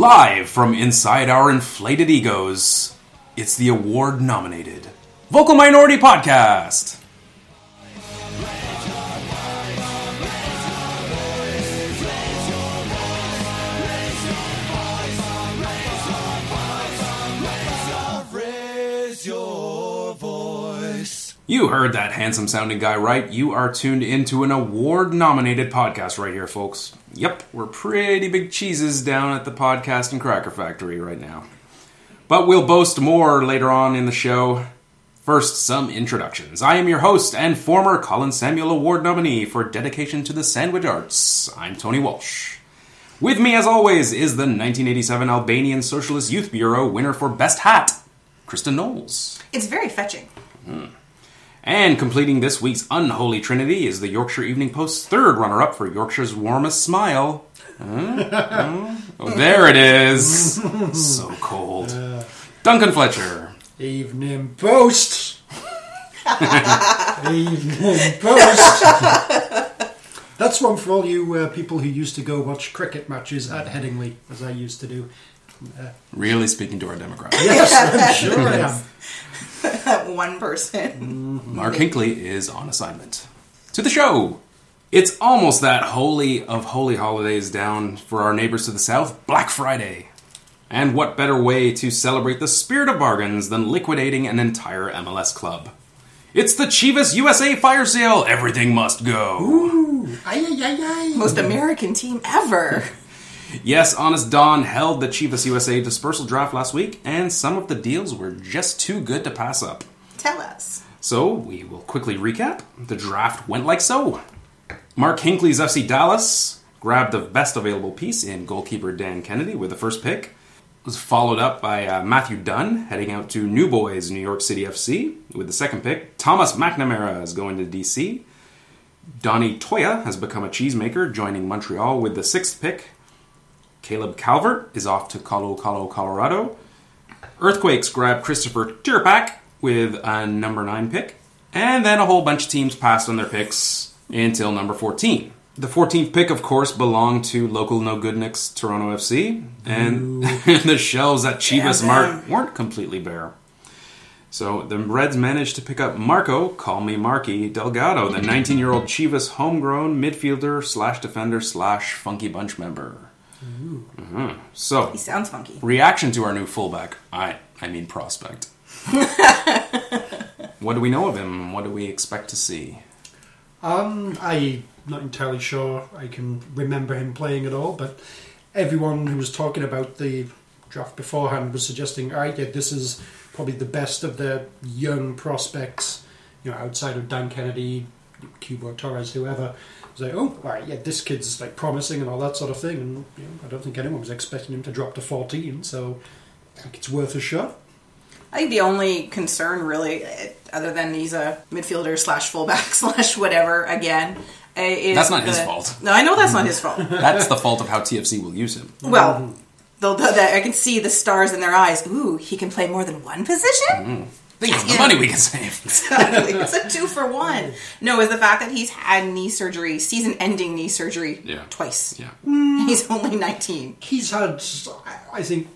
Live from inside our inflated egos, it's the award nominated Vocal Minority Podcast. You heard that handsome sounding guy right. You are tuned into an award nominated podcast right here, folks. Yep, we're pretty big cheeses down at the podcast and cracker factory right now. But we'll boast more later on in the show. First, some introductions. I am your host and former Colin Samuel Award nominee for dedication to the sandwich arts. I'm Tony Walsh. With me, as always, is the 1987 Albanian Socialist Youth Bureau winner for Best Hat, Kristin Knowles. It's very fetching. Hmm. And completing this week's unholy trinity is the Yorkshire Evening Post's third runner up for Yorkshire's warmest smile. Huh? Oh, there it is. so cold. Duncan Fletcher. Evening Post. Evening Post. That's one for all you uh, people who used to go watch cricket matches at Headingley, as I used to do. Really speaking to our demographic. Yes, I'm sure I am. One person. Mm-hmm. Mark Hinkley is on assignment. To the show. It's almost that holy of holy holidays down for our neighbors to the south, Black Friday. And what better way to celebrate the spirit of bargains than liquidating an entire MLS club? It's the Chivas USA fire sale. Everything must go. Ay, ay, ay, ay. Most American team ever. Yes, Honest Don held the Chivas USA dispersal draft last week, and some of the deals were just too good to pass up. Tell us. So, we will quickly recap. The draft went like so. Mark Hinkley's FC Dallas grabbed the best available piece in goalkeeper Dan Kennedy with the first pick. Was followed up by uh, Matthew Dunn heading out to New Boys New York City FC with the second pick. Thomas McNamara is going to DC. Donny Toia has become a cheesemaker, joining Montreal with the sixth pick. Caleb Calvert is off to Colo Colo, Colorado. Earthquakes grab Christopher Tierpak with a number 9 pick. And then a whole bunch of teams passed on their picks until number 14. The 14th pick, of course, belonged to local no good Knicks Toronto FC. And the shelves at Chivas Mart weren't completely bare. So the Reds managed to pick up Marco, call me Marky, Delgado, the 19 year old Chivas homegrown midfielder slash defender slash funky bunch member. Mhm. So, He sounds funky. reaction to our new fullback. I I mean prospect. what do we know of him? What do we expect to see? Um, I'm not entirely sure I can remember him playing at all, but everyone who was talking about the draft beforehand was suggesting, all right, yeah, this is probably the best of the young prospects, you know, outside of Dan Kennedy, Cubo Torres, whoever. It's like, oh, all right, yeah, this kid's like promising and all that sort of thing, and you know, I don't think anyone was expecting him to drop to 14, so I think it's worth a shot. I think the only concern, really, other than he's a midfielder slash fullback slash whatever, again, eh, is. That's not his fault. No, I know that's not his fault. That's the fault of how TFC will use him. well, they'll, they I can see the stars in their eyes. Ooh, he can play more than one position? Think of the Yeah. money we can save. Exactly. it's a two for one. No, is the fact that he's had knee surgery, season ending knee surgery, Yeah. twice. Yeah. Mm. He's only 19. he's had, I think,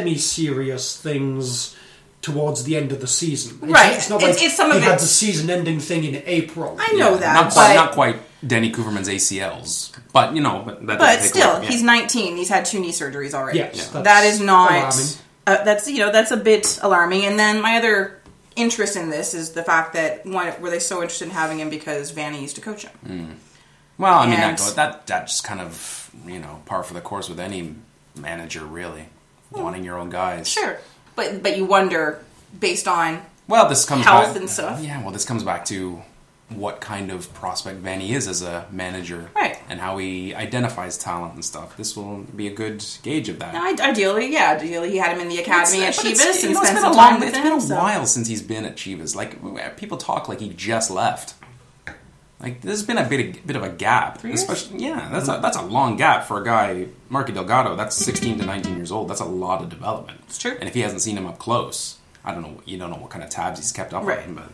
semi-serious things towards the end of the season. It's, Right. It's not It's- like it's some he of had it- the season-ending thing in April. I know Yeah, that, Not quite, but, not quite Danny Koevermans' ACLs, but you know, but, that but doesn't take still, away- yeah. he's 19. He's had two knee surgeries already. Yes, that's that is not. alarming. Uh, that's you know that's a bit alarming. And then my other interest in this is the fact that why were they so interested in having him because Vanney used to coach him. Well, I mean, And- that, that that's kind of you know par for the course with any manager, really, wanting your own guys. Sure, but but you wonder based on Well, this comes Health back, and stuff. Yeah, well, this comes back to what kind of prospect Vanney is as a manager, Right. And how he identifies talent and stuff. This will be a good gauge of that. Ideally, yeah, ideally he had him in the academy at It's- but Chivas and know, spent been some a time long- with It's him. been a so- while since he's been at Chivas. Like people talk like he just left. Like there's been a bit of, bit of a gap, especially yeah. That's a that's a long gap for a guy, Marky Delgado. That's 16 to 19 years old. That's a lot of development. It's true. And if he hasn't seen him up close, I don't know. You don't know what kind of tabs he's kept up Right. on him, but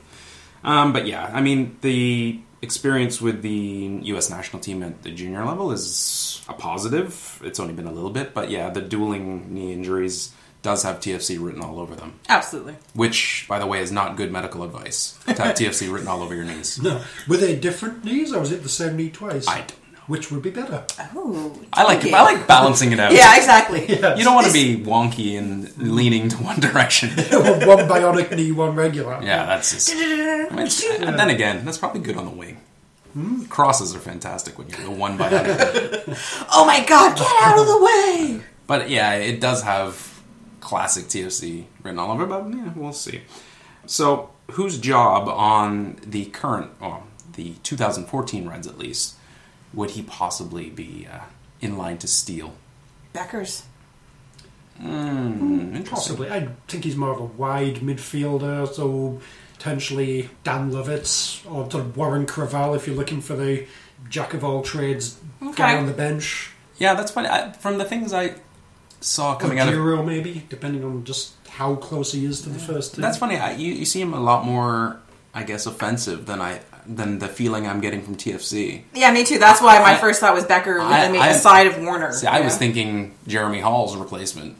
um, but yeah, I mean the experience with the U.S. national team at the junior level is a positive. It's only been a little bit, but yeah, the dueling knee injuries does have TFC written all over them. Absolutely. Which, by the way, is not good medical advice to have TFC written all over your knees. No. Were they different knees or was it the same knee twice? I don't know. Which would be better? Oh, I like. I like balancing it out. Yeah, exactly. You don't want to be wonky and leaning to one direction. one bionic knee, one regular. Yeah, that's just. I mean, it's- and then again, that's probably good on the wing. Crosses are fantastic when you're the one by Oh my god, get out of the way! But yeah, it does have classic TFC written all over. But yeah, we'll see. So, whose job on the current, well, the 2014 runs at least, would he possibly be uh, in line to steal? Bekkers. Mm. Possibly. I think he's more of a wide midfielder, so potentially Dan Lovitz or sort of Warren Creavalle if you're looking for the jack of all trades guy on the bench. Yeah, that's funny. I, from the things I saw Or coming out of Giro maybe, depending on just how close he is to the first team. That's funny. I, you, you see him a lot more, I guess, offensive than I than the feeling I'm getting from TFC. Yeah, me too. That's why my I- first thought was Bekker with I- the I- side of Warner. See, I was thinking Jeremy Hall's replacement.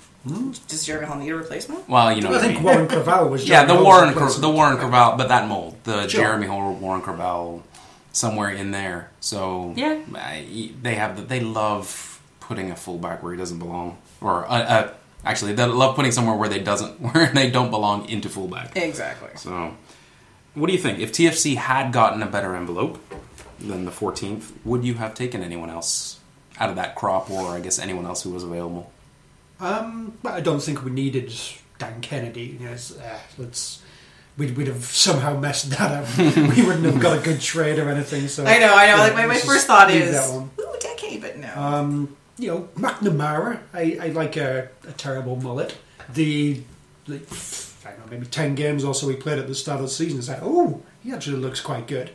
Does Jeremy Hall need a replacement? Well, you know I what think mean. Warren Creavalle was yeah, the Jeremy Warren Hall's Cra- the. Warren Creavalle, but that mold, the Sure. Jeremy Hall, Warren Creavalle, somewhere in there. So Yeah. I, they have the, they love putting a fullback where he doesn't belong, or uh, uh, actually they love putting somewhere where they doesn't where they don't belong into fullback. Exactly. So, what do you think? If TFC had gotten a better envelope than the 14th, would you have taken anyone else out of that crop, or I guess anyone else who was available? Um, but I don't think we needed Dan Kennedy. Yes, uh, let's. We'd, we'd have somehow messed that up. we wouldn't have got a good trade or anything. So I know, I know. yeah, like my, my first thought is, that one. ooh, decade, but no. Um, you know, McNamara. I, I like a, a terrible mullet. The, the I don't know, maybe ten games or so we played at the start of the season. It's like, oh, he actually looks quite good.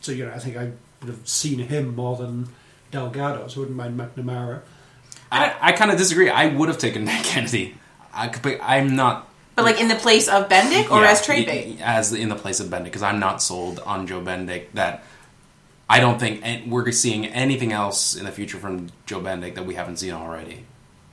So you know, I think I would have seen him more than Delgado. So I wouldn't mind McNamara. I, I kind of disagree. I would have taken Nick Kennedy. I, could- but I'm not. but like in the place of Bendik or yeah, as trade bait? As in the place of Bendik, because I'm not sold on Joe Bendik. That I don't think we're seeing anything else in the future from Joe Bendik that we haven't seen already.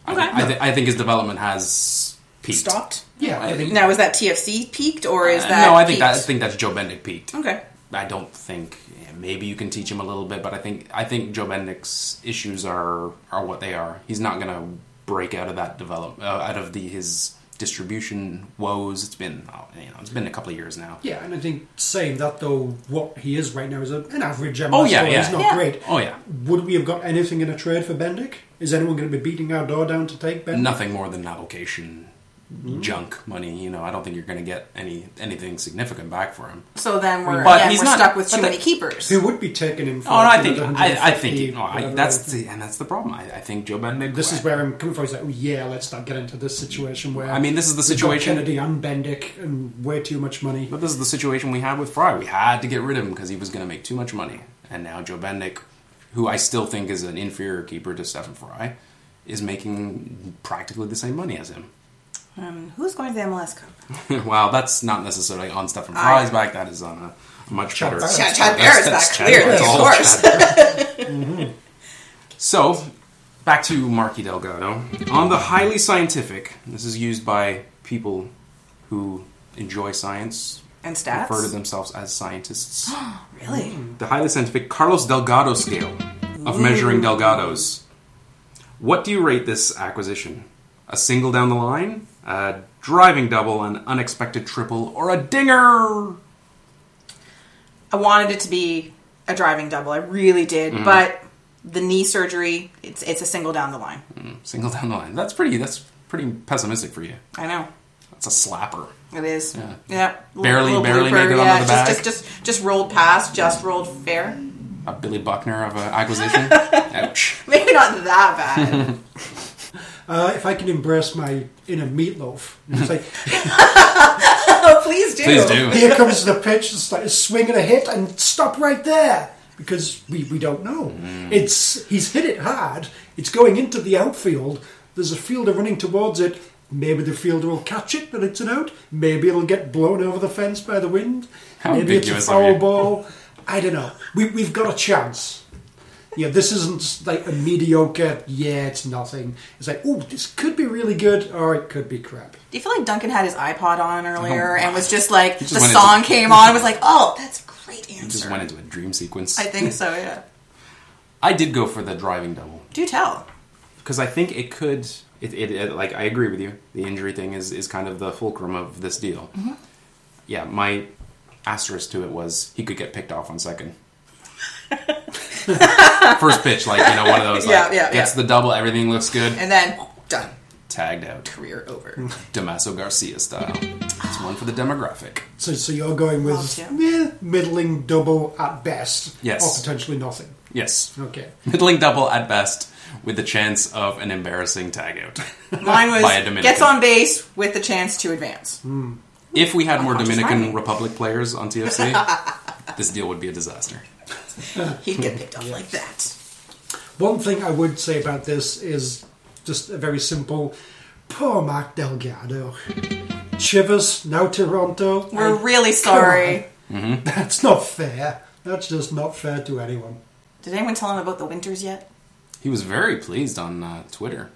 I, Okay. I, thi- I think his development has peaked. Stopped. Yeah, I think Now is that TFC peaked or is Uh, that? no, I think peaked? that, I think that's Joe Bendik peaked. Okay. I don't think yeah, maybe you can teach him a little bit, but I think I think Joe Bendik's issues are are what they are. He's not going to break out of that develop uh, out of the his distribution woes. It's been oh, you know it's been a couple of years now. Yeah, and I think saying that though, what he is right now is a, an average MLS Oh, yeah, player. yeah. He's not Yeah. great. Oh yeah, Would we have got anything in a trade for Bendik? Is anyone going to be beating our door down to take Bendik? nothing more than allocation Mm-hmm. junk money. You know, I don't think you're going to get any anything significant back for him. So then we're But again, he's we're not- stuck with but too the- many keepers. Who would be taking him for? Oh, no, I you know, think I, I 150, think no, I, that's the, and that's the problem. I, I think Joe Bendik. This is where I'm coming from. It's like, oh yeah, let's not get into this situation where I mean, this is the situation. Kennedy and Bendik and way too much money. But this is the situation we had with Frei. We had to get rid of him because he was going to make too much money. And now Joe Bendik, who I still think is an inferior keeper to Stefan Frei, is making practically the same money as him. Um, who's going to the MLS Cup? well, that's not necessarily on Stefan I- Frei's back. That is on a, a much Chad better. Barrett's Chad, Chad Barrett's back, Chad clearly, of all course. Chad So, back to Marky Delgado. On the highly scientific, this is used by people who enjoy science, And stats? refer to themselves as scientists. Really? the highly scientific Carlos Delgado scale of measuring Delgados. What do you rate this acquisition? A single down the line, a driving double, an unexpected triple, or a dinger? I wanted it to be a driving double. I really did, Mm-hmm. but the knee surgery, it's it's a single down the line. Single down the line. That's pretty. That's pretty pessimistic for you. I know. That's a slapper. It is. Yeah. Yeah. Barely- little barely blooper, make it onto yeah, the just, bag. Just, just, just rolled past, just rolled fair. A Billy Buckner of an acquisition. Ouch. Maybe not that bad. Uh, if I can embrace my inner meatloaf, it's like oh, please do. Please do. here comes the pitch, it's like a swing and a hit, and stop right there because we, we don't know. Mm. It's he's hit it hard. It's going into the outfield. There's a fielder running towards it. Maybe the fielder will catch it, but it's an out. Maybe it'll get blown over the fence by the wind. How Maybe it's a ambiguous are foul you? ball. I don't know. We, we've got a chance. Yeah, this isn't like a mediocre, yeah, it's nothing. It's like, oh, this could be really good, or it could be crap. Do you feel like Duncan had his iPod on earlier Oh, and was just like just the song into- came on and was like, oh, that's a great answer. He just went into a dream sequence. I think so. Yeah. I did go for the driving double Do tell. because I think it could. It, it, it like I agree with you. The injury thing is is kind of the fulcrum of this deal. Mm-hmm. Yeah, my asterisk to it was he could get picked off on second. First pitch, like you know, one of those. Like, Yeah, yeah, Gets yeah. the double, everything looks good. And then done. Tagged out, Career over. Damaso Garcia style. It's one for the demographic. So, so you're going with Love meh, middling double at best, Yes. or potentially nothing. Yes, Okay. middling double at best, with the chance of an embarrassing tag out. Mine was By a Dominican. gets on base with the chance to advance. If we had more Dominican. Republic players on TFC, this deal would be a disaster. He'd get picked up like that. One thing I would say about this is just a very simple. Poor Mark Delgado. Chivas, now Toronto. We're I- really come sorry. on. That's not fair. That's just not fair to anyone. Did anyone tell him about the winters yet? He was very pleased on uh, Twitter.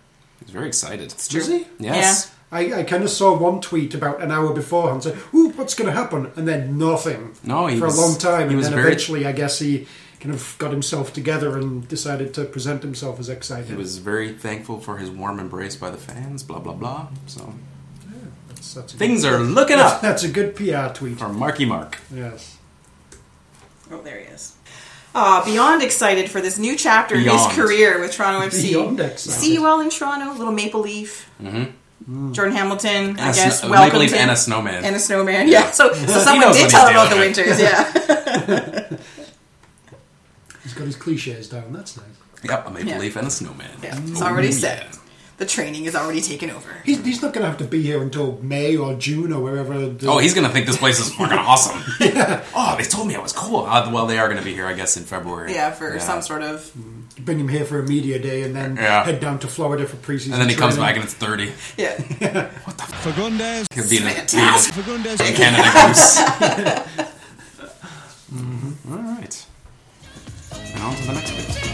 He was very excited. Was he? Yes. I, I kind of saw one tweet about an hour beforehand saying, Ooh, what's going to happen? And then nothing. No, he For was- a long time. he And was then very- eventually, I guess he kind of got himself together and decided to present himself as excited. He was very thankful for his warm embrace by the fans, blah, blah, blah. So That's, that's a things good, are looking that's, up that's a good PR tweet. for Marky Mark. Yes. Oh, there he is. Ah, beyond excited for this new chapter in his career with Toronto FC. Beyond excited. See you all in Toronto, little Maple Leaf. Mm-hmm. Jordan Hamilton, I And a guess. sno- welcome Maple Leaf to- and a snowman. and a snowman. Yeah, so so He someone did tell he's him about the winters. Yeah, He's got his cliches down. That's nice. Yep, a Maple Yeah. Leaf and a snowman. yeah. It's Oh, already yeah. set. The training is already taken over. He's, he's not going to have to be here until May or June or wherever. The, Oh, he's gonna think this place is fucking awesome. Oh, they told me I was cool. Uh, well, they are gonna be here, I guess, in February. Yeah, for some sort of bring him here for a media day and then Yeah. head down to Florida for preseason. And then he comes back and it's thirty. yeah. what the fuck? Fagundes. He'll be in a, Fantastic. Fagundes. in a Canada Goose. All right. And on to the next bit.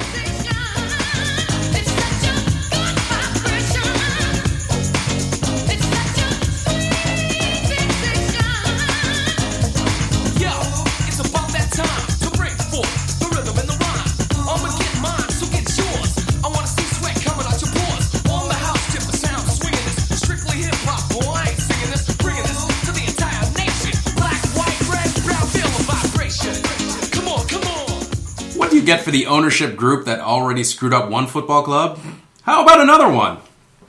The ownership group that already screwed up one football club? How about another one?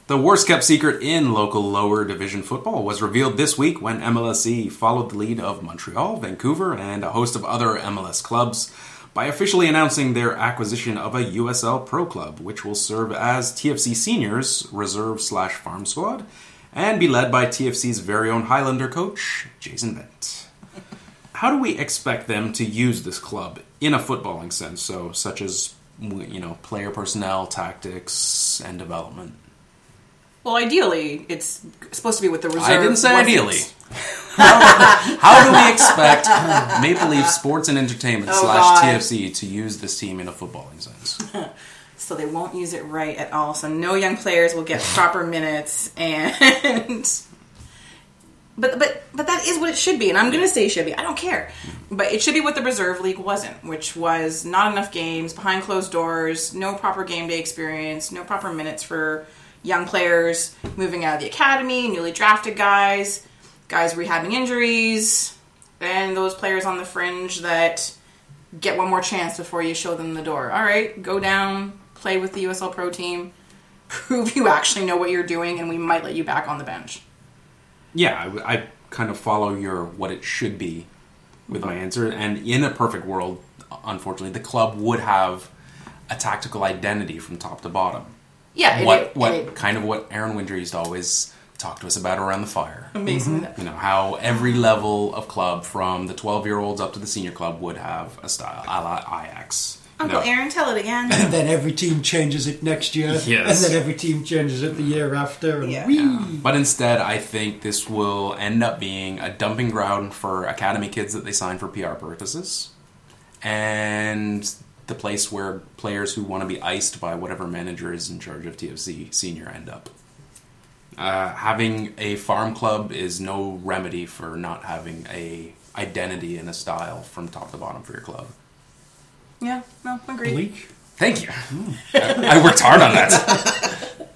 The worst kept secret in local lower division football was revealed this week when MLSE followed the lead of Montreal, Vancouver, and a host of other MLS clubs by officially announcing their acquisition of a USL Pro Club, which will serve as TFC Seniors reserve slash farm squad and be led by TFC's very own Highlander coach, Jason Bent how do we expect them to use this club in a footballing sense? So, such as you know, player personnel, tactics, and development. Well, ideally, it's supposed to be with the reserve. I didn't say ideally. How do we expect Maple Leaf Sports and Entertainment Oh, slash God. TFC to use this team in a footballing sense? So they won't use it right at all. So no young players will get proper minutes, and but but but that is what it should be. And I'm going to say it should be. I don't care, but it should be what the reserve league wasn't, which was not enough games behind closed doors, no proper game day experience, no proper minutes for young players moving out of the academy, newly drafted guys, guys rehabbing injuries, and those players on the fringe that get one more chance before you show them the door. All right, go down, play with the USL Pro team, prove you actually know what you're doing, and we might let you back on the bench. Yeah, I, I kind of follow your what it should be with my answer. And in a perfect world, unfortunately, the club would have a tactical identity from top to bottom. Yeah, what it- what it- kind of what Aron Winter used to always talk to us about around the fire. amazing. Mm-hmm. You know how every level of club, from the twelve year olds up to the senior club, would have a style, a la Ajax. You Uncle know, Aron, tell it again. And then every team changes it next year. Yes. And then every team changes it the year after. And Yeah. whee! But instead, I think this will end up being a dumping ground for academy kids that they sign for PR purposes, and the place where players who want to be iced by whatever manager is in charge of TFC senior end up. Uh, having a farm club is no remedy for not having a identity and a style from top to bottom for your club. Yeah, no, agreed. Bleak. Thank you. I I worked hard on that.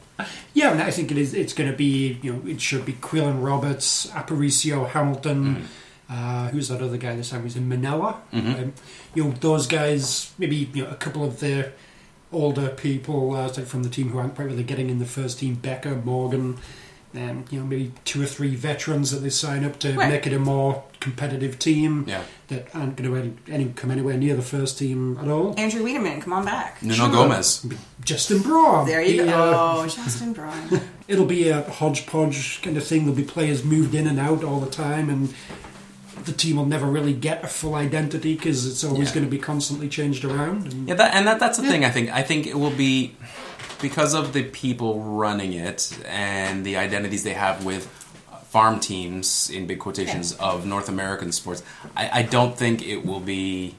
Yeah, and I think it is. It's going to be. You know, it should be Quillen Roberts, Aparicio, Hamilton. Uh, who's that other guy this time? He's in Manila. Um, you know, those guys. Maybe you know a couple of the older people uh, from the team who aren't quite really getting in the first team. Bekker, Morgan. Um, you know, maybe two or three veterans that they sign up to Right. make it a more competitive team Yeah. that aren't going to any, any, come anywhere near the first team at all. Andrew Wiedemann, come on back. Nuno Gomez. Justin Braun. There you He, go. uh, Oh, Justin Braun. it'll be a hodgepodge kind of thing. There'll be players moved in and out all the time, and the team will never really get a full identity because it's always Yeah. going to be constantly changed around. And Yeah, that, and that, that's the thing. I think I think it will be because of the people running it and the identities they have with farm teams in big quotations of North American sports. I, I don't think it will be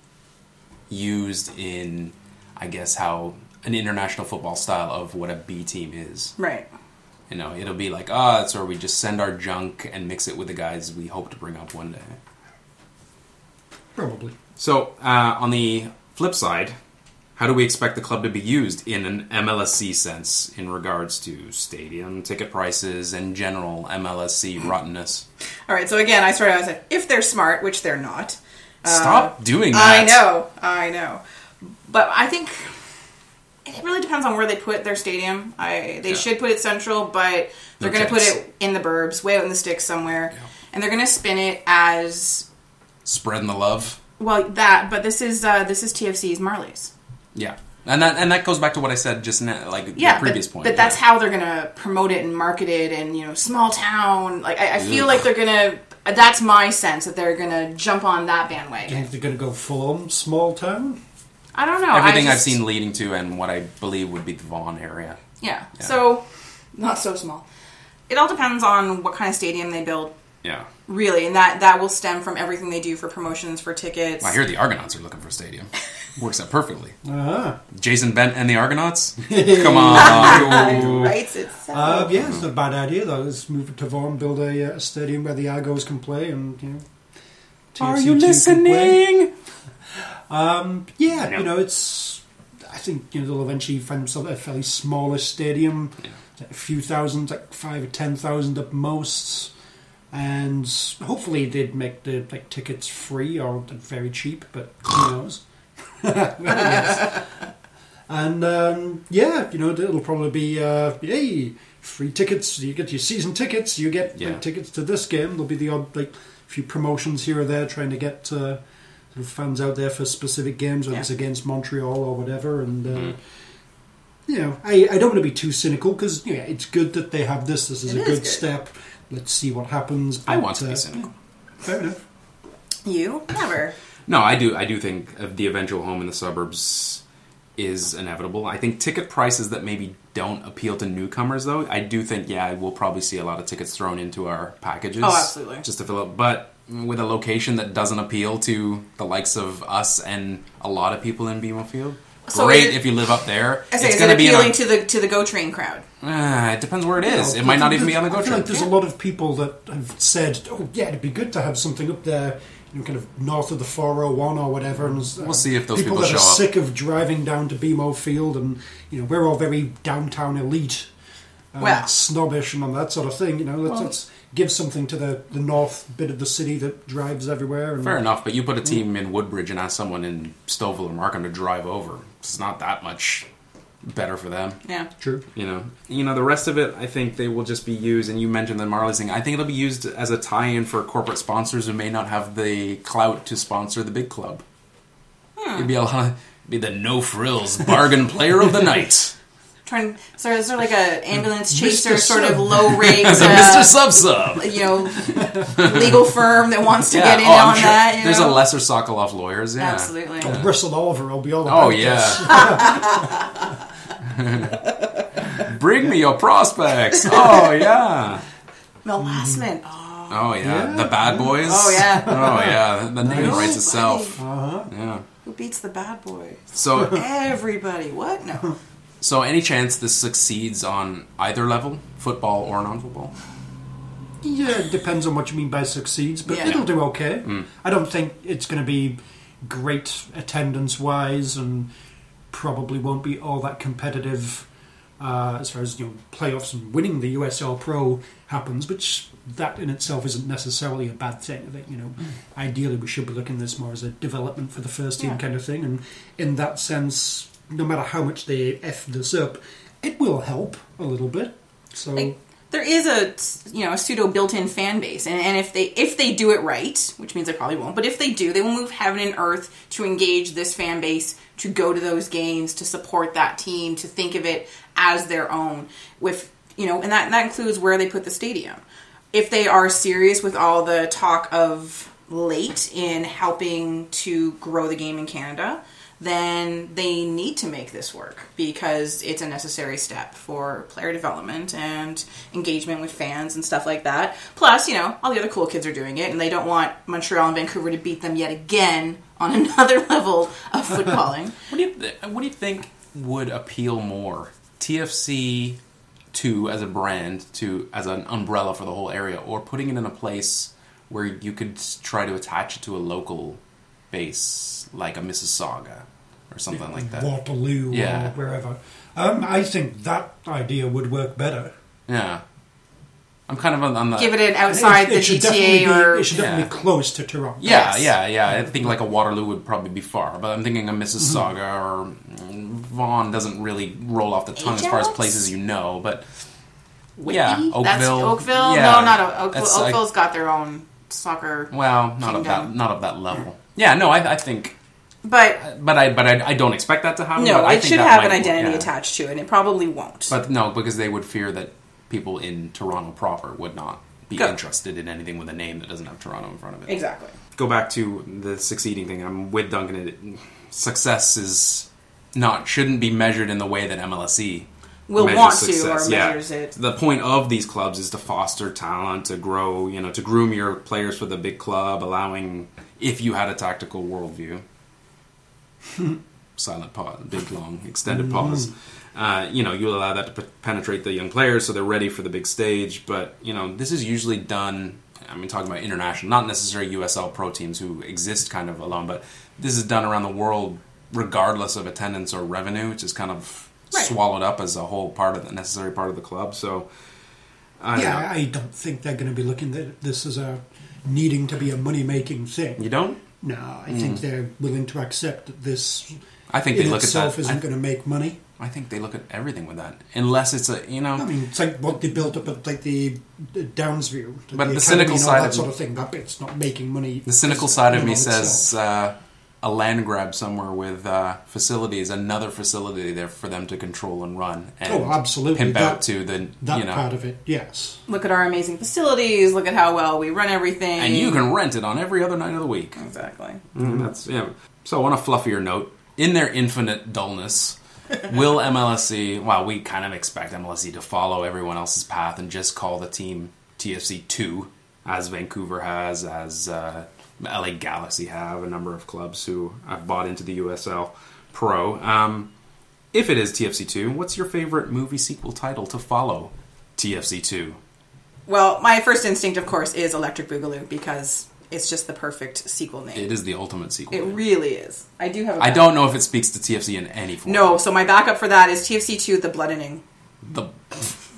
used in, I guess, how an international football style of what a B team is. right. You know, it'll be like, ah, it's where we just send our junk and mix it with the guys we hope to bring up one day. probably. So, uh, on the flip side, how do we expect the club to be used in an MLSE sense in regards to stadium ticket prices and general MLSE rottenness? All right. So again, I started. I said, if they're smart, which they're not. Stop doing Uh, I know. I know. But I think it really depends on where they put their stadium. I they Yeah. should put it central, but they're No going to put it in the burbs, way out in the sticks somewhere, and they're going to spin it as Spreading the love. well that. But this is uh, this is TFC's Marlies. Yeah. And that and that goes back to what I said just now, like Yeah, the previous but, point. but yeah. that's how they're gonna promote it and market it, and you know, small town. Like I, I feel Ugh. like they're gonna. That's my sense that they're gonna jump on that Do you bandwagon. think they're going to go full on small town? I don't know. everything I I've seen leading to and what I believe would be the Vaughan area. Yeah. Yeah. So not so small. It all depends on what kind of stadium they build, Yeah. really, and that that will stem from everything they do for promotions, for tickets. I hear the Argonauts are looking for a stadium. Works out perfectly. Ah, Jason Bent and the Argonauts? Come on. Writes itself. uh, yeah, it's not a bad idea though. Let's move to Vaughan, build a, uh, a stadium where the Argos can play, and you know. Are you two can play. listening? Um, yeah, No. you know, it's. I think you know they'll eventually find themselves a fairly smaller stadium, a few thousand, like five or ten thousand at most, and hopefully they'd make the like tickets free or very cheap, but who knows? And um, yeah, you know, it'll probably be uh, hey, free tickets. You get your season tickets. You get Yeah. like, tickets to this game. There'll be the odd like a few promotions here or there, trying to get uh, sort of fans out there for specific games, whether Yeah. it's against Montreal or whatever. And uh, Mm-hmm. you know, I, I don't want to be too cynical because yeah, it's good that they have this. This is It a is good, good. step. Let's see what happens. I want to uh, be cynical. Fair enough. you never. No, I do. I do think uh, the eventual home in the suburbs is inevitable. I think ticket prices that maybe don't appeal to newcomers, though, I do think yeah, we'll probably see a lot of tickets thrown into our packages. Oh, absolutely. just to fill up. But with a location that doesn't appeal to the likes of us and a lot of people in BMO Field. So Great if you live up there. I say, it's going it to be appealing a, to the to the Go Train crowd? Ah, it depends where it is. Yeah, it might not even be on the go I feel train. like there's a lot of people that have said, "Oh, yeah, it'd be good to have something up there, you know, kind of north of the 401 or whatever." And uh, We'll see if those people, people that show are up. sick of driving down to BMO Field, and you know, we're all very downtown elite, uh, Well. snobbish, and all that sort of thing. You know, let's, Well- let's give something to the, the north bit of the city that drives everywhere. And, Fair enough, but you put a team hmm. in Woodbridge and ask someone in Stouffville or Markham to drive over. It's not that much better for them. Yeah. True. You know, you know the rest of it. I think they will just be used. And you mentioned the Marlies thing. I think it'll be used as a tie-in for corporate sponsors who may not have the clout to sponsor the big club. Hmm. It'd be a lot. Be the no frills bargain player of the night. Trying. So is there like a ambulance chaser Mr. sort of low rate, uh, Mr. Sub Sub. you know, legal firm that wants to get in oh, on sure. that? You There's know? a lesser Sokoloff lawyers. Yeah, Absolutely. Oh, Russell Oliver will be all about Oh yeah. Bring me your prospects. Oh yeah. Mel Passman. Oh, Oh yeah. Yeah. The bad boys. Oh, yeah. Oh yeah. The name Nice. writes itself. Uh-huh. Yeah. Who beats the bad boy? So, Everybody. What? No. So any chance this succeeds on either level, football or non-football? Yeah, it depends on what you mean by succeeds, but Yeah. it'll do okay. I don't think it's going to be great attendance wise, and probably won't be all that competitive uh, as far as you know playoffs and winning the USL Pro happens. Which that in itself isn't necessarily a bad thing. I think you know, ideally we should be looking at this more as a development for the first team Yeah. kind of thing, and in that sense, no matter how much they f this up, it will help a little bit. So. Like, there is a you know a pseudo built-in fan base, and, and if they if they do it right, which means they probably won't, but if they do, they will move heaven and earth to engage this fan base, to go to those games, to support that team, to think of it as their own. With you know, and that that includes where they put the stadium. If they are serious with all the talk of late in helping to grow the game in Canada, then they need to make this work because it's a necessary step for player development and engagement with fans and stuff like that. Plus, you know, all the other cool kids are doing it, and they don't want Montreal and Vancouver to beat them yet again on another level of footballing. What do you th- What do you think would appeal more, TFC two as a brand to as an umbrella for the whole area, or putting it in a place where you could try to attach it to a local base like a Mississauga or something like that? Waterloo Yeah. or wherever. Um, I think that idea would work better. Yeah, I'm kind of on, on the Give it an outside It- it the should definitely GTA be- or it should definitely Yeah. be close to Toronto. Yeah, Yes. yeah, yeah. I think like a Waterloo would probably be far, but I'm thinking a Mississauga or mm, Vaughan doesn't really roll off the tongue as far as places you know. But yeah, Oakville. That's Oakville. Yeah, no, not Oakville. That's, like- Oakville's got their own soccer, well, not of that, not of that level. Yeah, no, I, I think, but but I, but I, I don't expect that to happen. no, but I it think should that have might an work, identity yeah. attached to it, and it probably won't. But no, because they would fear that people in Toronto proper would not be Go. interested in anything with a name that doesn't have Toronto in front of it. exactly. go back to the succeeding thing. I'm with Duncan. Success is not shouldn't be measured in the way that MLSE Will want to success. or Yeah. measures it. The point of these clubs is to foster talent, to grow, you know, to groom your players for the big club, allowing if you had a tactical worldview. Silent pause, big long extended pause. Uh, you know, you allow that to p- penetrate the young players so they're ready for the big stage. But you know, this is usually done. I mean, talking about international, not necessarily USL pro teams who exist kind of alone, but this is done around the world, regardless of attendance or revenue, which is kind of Right. swallowed up as a whole part of the necessary part of the club. So, I don't Yeah, know. I don't think they're going to be looking at this as a needing to be a money making thing. you don't. No, I think they're willing to accept that this I think in they look at itself that. isn't I, going to make money. I think they look at everything with that, unless it's a you know. I mean, it's like what they built up at like the, the Downsview, But the academy cynical side that of sort of thing. That it's not making money. The cynical side of me says uh, a land grab somewhere with uh, facilities, another facility there for them to control and run, and Oh, absolutely. pimp out to the that you know, part of it, yes. Look at our amazing facilities. Look at how well we run everything. and you can rent it on every other night of the week. exactly. Mm, that's yeah. So on a fluffier note, in their infinite dullness, will MLSE? Well, we kind of expect MLSE to follow everyone else's path and just call the team TFC two, as Vancouver has, as uh, LA Galaxy have, a number of clubs who have bought into the USL Pro. Um, if it is TFC two, what's your favorite movie sequel title to follow TFC two? Well, my first instinct, of course, is Electric Boogaloo because it's just the perfect sequel name. It is the ultimate sequel. It really is. I do have. A I don't know if it speaks to TFC in any form. No, so my backup for that is TFC two, the bloodening. The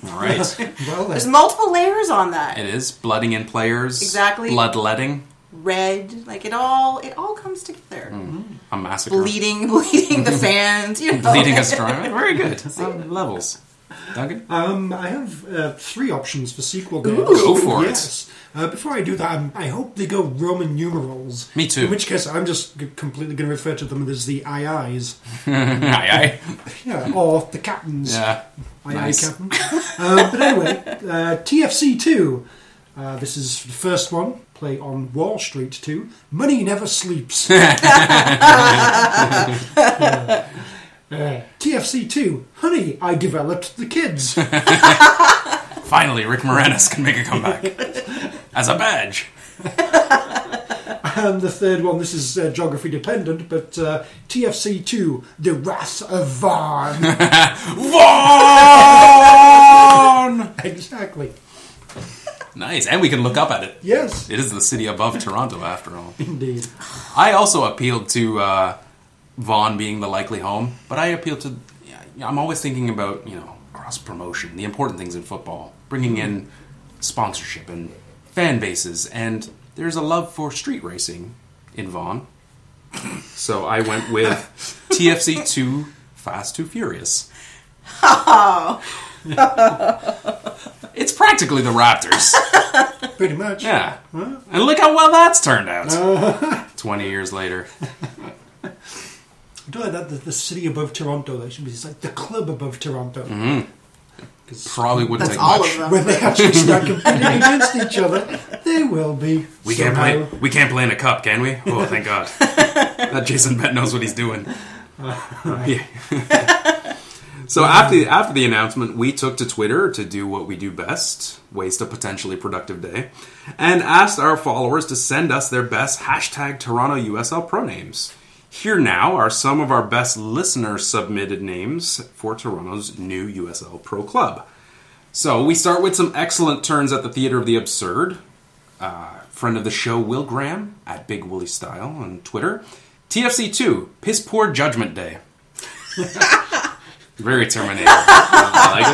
all right. Well, There's multiple layers on that. It is blooding in players. Exactly. Bloodletting. Red, like it all, it all comes together. A massacre. Bleeding, bleeding the fans. You know? Bleeding us strong. Very good. Um, levels. Duncan? um, I have uh, three options for sequel names. Go for it. Uh, before I do that, I'm, I hope they go Roman numerals. Me too. In which case, I'm just g- completely going to refer to them as the IIs. aye, aye. Yeah, or the captains. Yeah. Aye, Nice. Captain. uh, but anyway, uh, TFC 2. Uh, this is the first one. Play on Wall Street too. Money never sleeps. Uh, uh, TFC 2. Honey, I developed the kids. Finally, Rick Moranis can make a comeback. As a badge. And the third one, this is uh, geography dependent, but uh, TFC2, The Wrath of Varn. Vaughan! exactly. Nice, and we can look up at it. Yes, It is the city above Toronto, after all. indeed. I also appealed to uh, Vaughan being the likely home, but I appealed to. yeah, I'm always thinking about you know cross promotion, the important things in football, bringing in sponsorship and fan bases, and there's a love for street racing in Vaughan. So I went with TFC two Fast Two Furious. it's practically the Raptors. Pretty much. Yeah. And look how well that's turned out. 20 years later. I don't like that. The, the city above Toronto, that should be it's like the club above Toronto. Mm-hmm. Probably wouldn't That's take much. When they actually start competing against each other, they will be. We can't play. We can't play in a cup, can we? Oh, thank God. that Jason Bent knows what he's doing. Yeah. So after the, after the announcement, we took to Twitter to do what we do best: waste a potentially productive day, and asked our followers to send us their best hashtag Toronto USL Pro names. Here now are some of our best listener submitted names for Toronto's new USL Pro club. So we start with some excellent turns at the Theatre of the Absurd. Uh, friend of the show, Will Graham at Big Willie Style on Twitter. TFC2, Piss Poor Judgment Day. Very Terminator. I like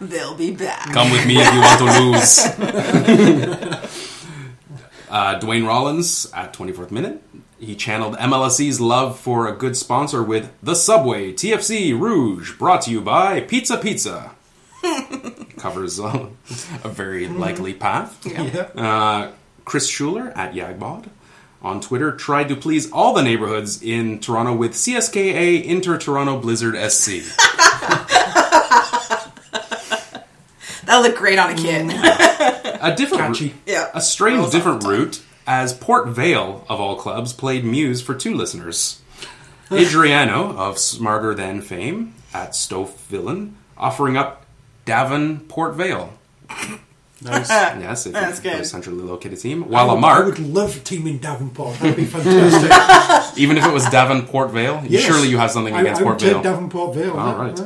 it. They'll be back. Come with me if you want to lose. uh, Dwayne Rollins at 24th minute. He channeled MLSE's love for a good sponsor with The Subway TFC Rouge, brought to you by Pizza Pizza. Covers uh, a very likely path. Yeah. Uh, Chris Schuler at Yagbod on Twitter tried to please all the neighborhoods in Toronto with CSKA Inter Toronto Blizzard SC. That'll look great on a kid. Mm, a different Catchy. yeah. A strange different route, as Port Vale, of all clubs, played Muse for two listeners. Adriano, of Smarter Than fame, at Stowe Villain, offering up Davin Port Vale. Nice. Yes, if That's you're a good. centrally located team. While a I mark, would love teaming Davenport. That'd be fantastic. even if it was Davin Port Vale, Yes. surely you have something I, against I would Port take Vale. Davenport Vale. All right.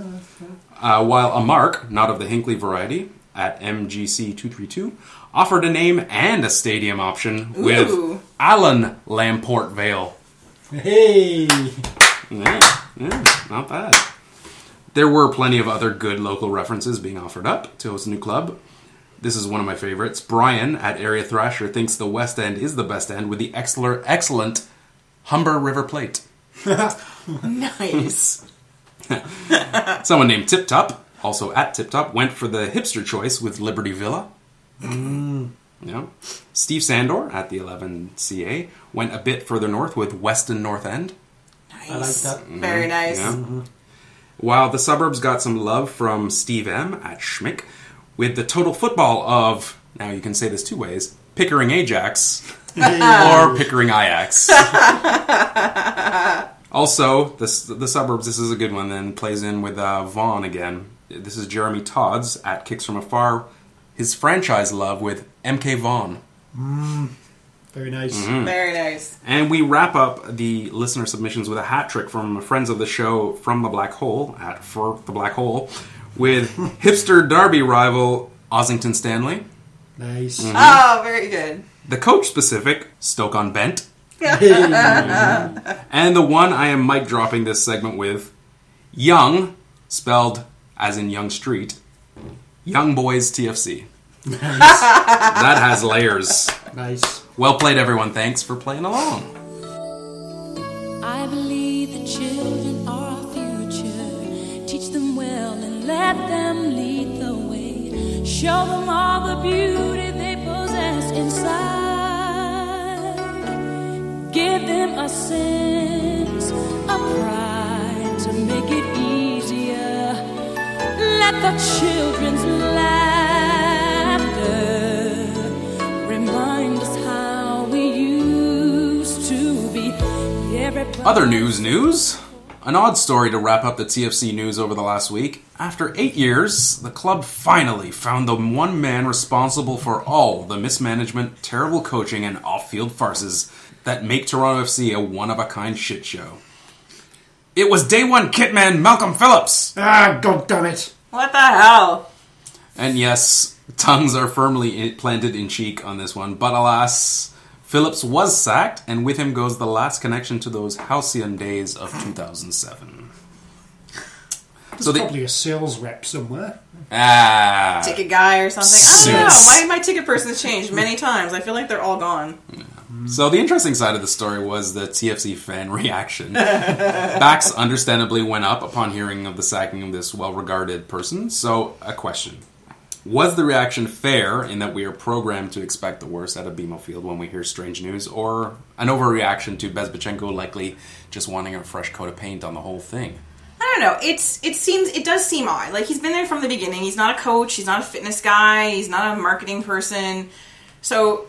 Uh, while a mark, not of the Hinkley variety, at MGC232, offered a name and a stadium option Ooh. with Alan Lamport Vale. Hey. Yeah, yeah, not bad. There were plenty of other good local references being offered up to host a new club. This is one of my favorites. Brian at Area Thrasher thinks the West End is the best end with the excellent, excellent Humber River Plate. Nice. Someone named Tip Top, also at Tip Top, went for the hipster choice with Liberty Villa. Mm. Yeah. Steve Sandor at the 11CA went a bit further north with Weston North End. Nice. I like that. Very mm-hmm. nice. Yeah. While the suburbs got some love from Steve M at Schmick with the total football of, now you can say this two ways, Pickering Ajax or Pickering Ajax. also, this, the suburbs, this is a good one, then plays in with uh, Vaughan again. This is Jeremy Todd's at Kicks From Afar, his franchise love with MK Vaughn. Very nice. Mm-hmm. Very nice. And we wrap up the listener submissions with a hat trick from friends of the show from the Black Hole at For the Black Hole with hipster derby rival Ossington Stanley, Nice. Mm-hmm. Oh, very good. the coach specific Stoke on Bent, Hey. and the one I am mic dropping this segment with Young, spelled as in Yonge Street, Young Boys TFC. nice. That has layers. Nice. Well played, everyone. Thanks for playing along. I believe the children are our future. Teach them well and let them lead the way. Show them all the beauty they possess inside. Give them a sense of pride to make it easier. Let the children's laughter remind us how we used to be. Other news news. An odd story to wrap up the TFC news over the last week. After eight years, the club finally found the one man responsible for all the mismanagement, terrible coaching, and off off-field farces that make Toronto FC a one-of-a-kind shit show. It was day one kitman Malcolm Phillips. Ah, god damn it! What the hell? And yes, tongues are firmly in- planted in cheek on this one, but alas, Phillips was sacked, and with him goes the last connection to those halcyon days of 2007. There's So the- probably a sales rep somewhere. Ah, Ticket guy or something? I don't know. My, my ticket person has changed many times. I feel like they're all gone. So the interesting side of the story was the TFC fan reaction. Backs understandably went up upon hearing of the sacking of this well-regarded person. So a question: Was the reaction fair in that we are programmed to expect the worst out of BMO Field when we hear strange news, or an overreaction to Bezbatchenko likely just wanting a fresh coat of paint on the whole thing? I don't know. It's it seems it does seem odd. Like he's been there from the beginning. He's not a coach. He's not a fitness guy. He's not a marketing person. So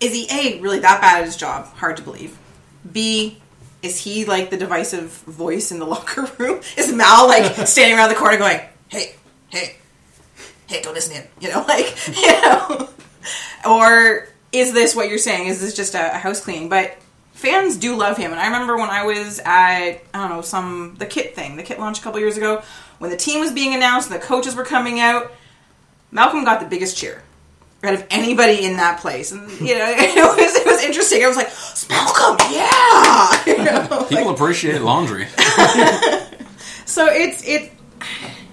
is he a really that bad at his job? Hard to believe. B is he like the divisive voice in the locker room? Is Mal like standing around the corner going, "Hey, hey, hey, don't listen in," you know, like you know, or is this what you're saying? Is this just a, a house cleaning? But fans do love him, and I remember when I was at I don't know some the kit thing, the kit launch a couple years ago, when the team was being announced and the coaches were coming out. Malcolm got the biggest cheer out of anybody in that place, and you know it was it was interesting. I was like, "It's Malcolm, yeah. You know, People like- appreciate laundry. so it's it,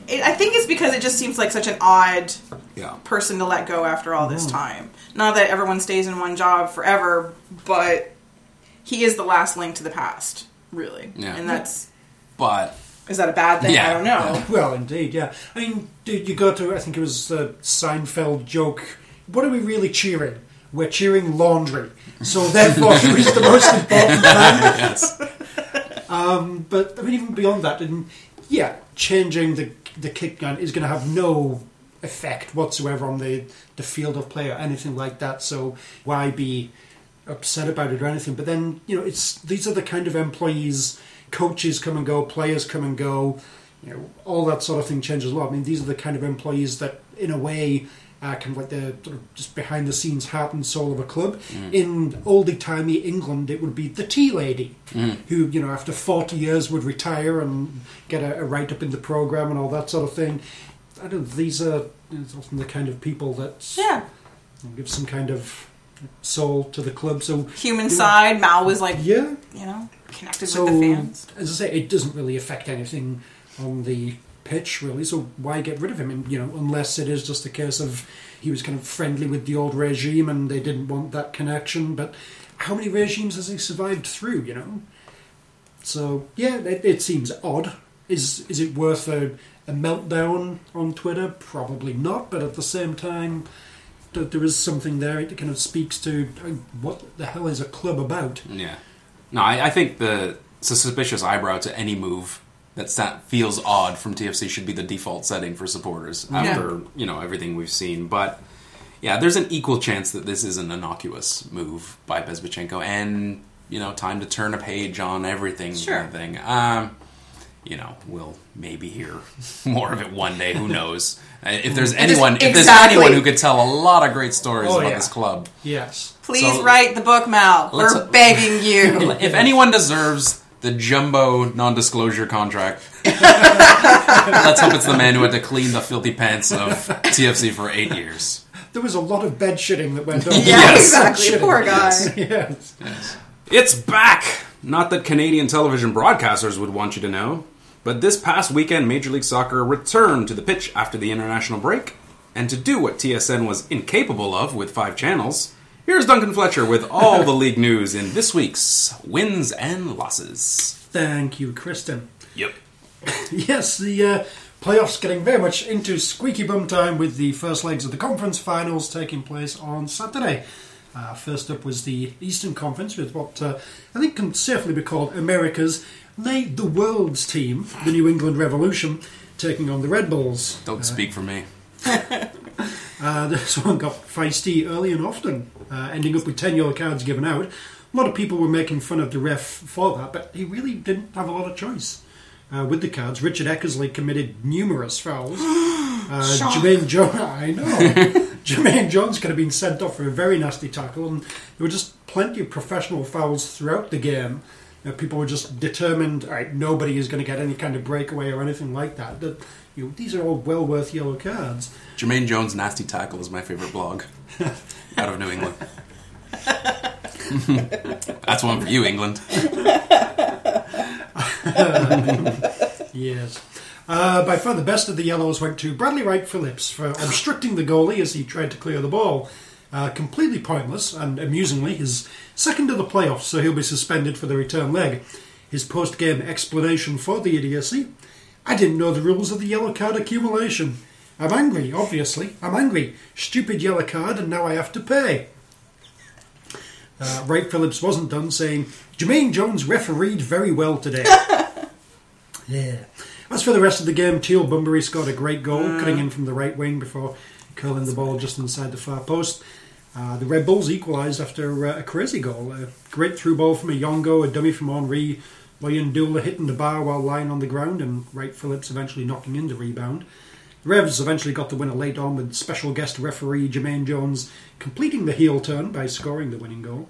it. I think it's because it just seems like such an odd yeah. person to let go after all this mm-hmm. time. Not that everyone stays in one job forever, but he is the last link to the past, really. Yeah. And that's But is that a bad thing? Yeah. I don't know. Well, indeed, yeah. I mean, dude, you go to, I think it was the Seinfeld joke. What are we really cheering? We're cheering laundry. So therefore, who is the most important man? yes, um, But, I mean, even beyond that, and yeah, changing the, the kick gun is going to have no effect whatsoever on the, the field of play or anything like that. So why be upset about it or anything? But then, you know, it's these are the kind of employees, coaches come and go, players come and go, you know, all that sort of thing changes a lot. I mean, these are the kind of employees that, in a way, are kind of like the sort of just behind the scenes heart and soul of a club. Mm. In oldie timey England, it would be the tea lady, mm. who, you know, after 40 years would retire and get a, a write up in the program and all that sort of thing. I don't these are it's often the kind of people that Yeah. give some kind of soul to the club. So, Human side, Mal was like, yeah. you know, connected So, with the fans. as I say, it doesn't really affect anything on the pitch, really. So why get rid of him? And, you know, unless it is just a case of he was kind of friendly with the old regime and they didn't want that connection. But how many regimes has he survived through? You know. So yeah, it, it seems odd. Is is it worth a, a meltdown on Twitter? Probably not. But at the same time. Th- There is something there. It kind of speaks to uh, what the hell is a club about. yeah. No, I, I think the suspicious eyebrow to any move that sa- feels odd from TFC should be the default setting for supporters after you know everything we've seen. But yeah, there's an equal chance that this is an innocuous move by Bezbatchenko, and you know, time to turn a page on everything. Sure. kind of thing. Um, you know, we'll maybe hear more of it one day. Who knows? Uh, If there's anyone, if there's anyone who could tell a lot of great stories Oh, about yeah. this club, Yes. Please So- write the book, Mal. We're begging you. if anyone deserves the jumbo non-disclosure contract, let's hope it's the man who had to clean the filthy pants of TFC for eight years. There was a lot of bed shitting that went on. yeah, Yes. exactly. Shitting. Poor guy. yes. It's back! Not that Canadian television broadcasters would want you to know, but this past weekend, Major League Soccer returned to the pitch after the international break. And to do what TSN was incapable of with five channels, here's Duncan Fletcher with all the league news in this week's Wins and Losses. Thank you, Kristin. Yep. Yes, the uh, playoffs getting very much into squeaky bum time with the first legs of the conference finals taking place on Saturday. Uh, first up was the Eastern Conference with what uh, I think can safely be called America's, nay, the world's team, the New England Revolution, taking on the Red Bulls. Don't speak for me. Uh, this one got feisty early and often, uh, ending up with 10 yellow cards given out. A lot of people were making fun of the ref for that, but he really didn't have a lot of choice. Uh, with the cards, Richard Eckersley committed numerous fouls. Uh, Jermaine Jones, I know. Jermaine Jones could have been sent off for a very nasty tackle, and there were just plenty of professional fouls throughout the game. You know, people were just determined, all right, nobody is going to get any kind of breakaway or anything like that. That you know, these are all well worth yellow cards. Jermaine Jones' Nasty Tackle is my favorite blog out of New England. That's one for you, England. Yes. Uh, by far the best of the yellows went to Bradley Wright Phillips for obstructing the goalie as he tried to clear the ball. Uh, completely pointless, and amusingly, his second of the playoffs, so he'll be suspended for the return leg. His post game explanation for the idiocy I didn't know the rules of the yellow card accumulation. I'm angry, obviously. I'm angry. Stupid yellow card, and now I have to pay. Uh, Wright Phillips wasn't done saying, Jermaine Jones refereed very well today. yeah. As for the rest of the game, Teal Bunbury scored a great goal, cutting in from the right wing before curling the ball just inside the far post. Uh, the Red Bulls equalised after uh, a crazy goal. A great through ball from Oyongo, a dummy from Henri, Luyindula hitting the bar while lying on the ground, and Wright Phillips eventually knocking in the rebound. The Revs eventually got the winner late on with special guest referee Jermaine Jones completing the heel turn by scoring the winning goal.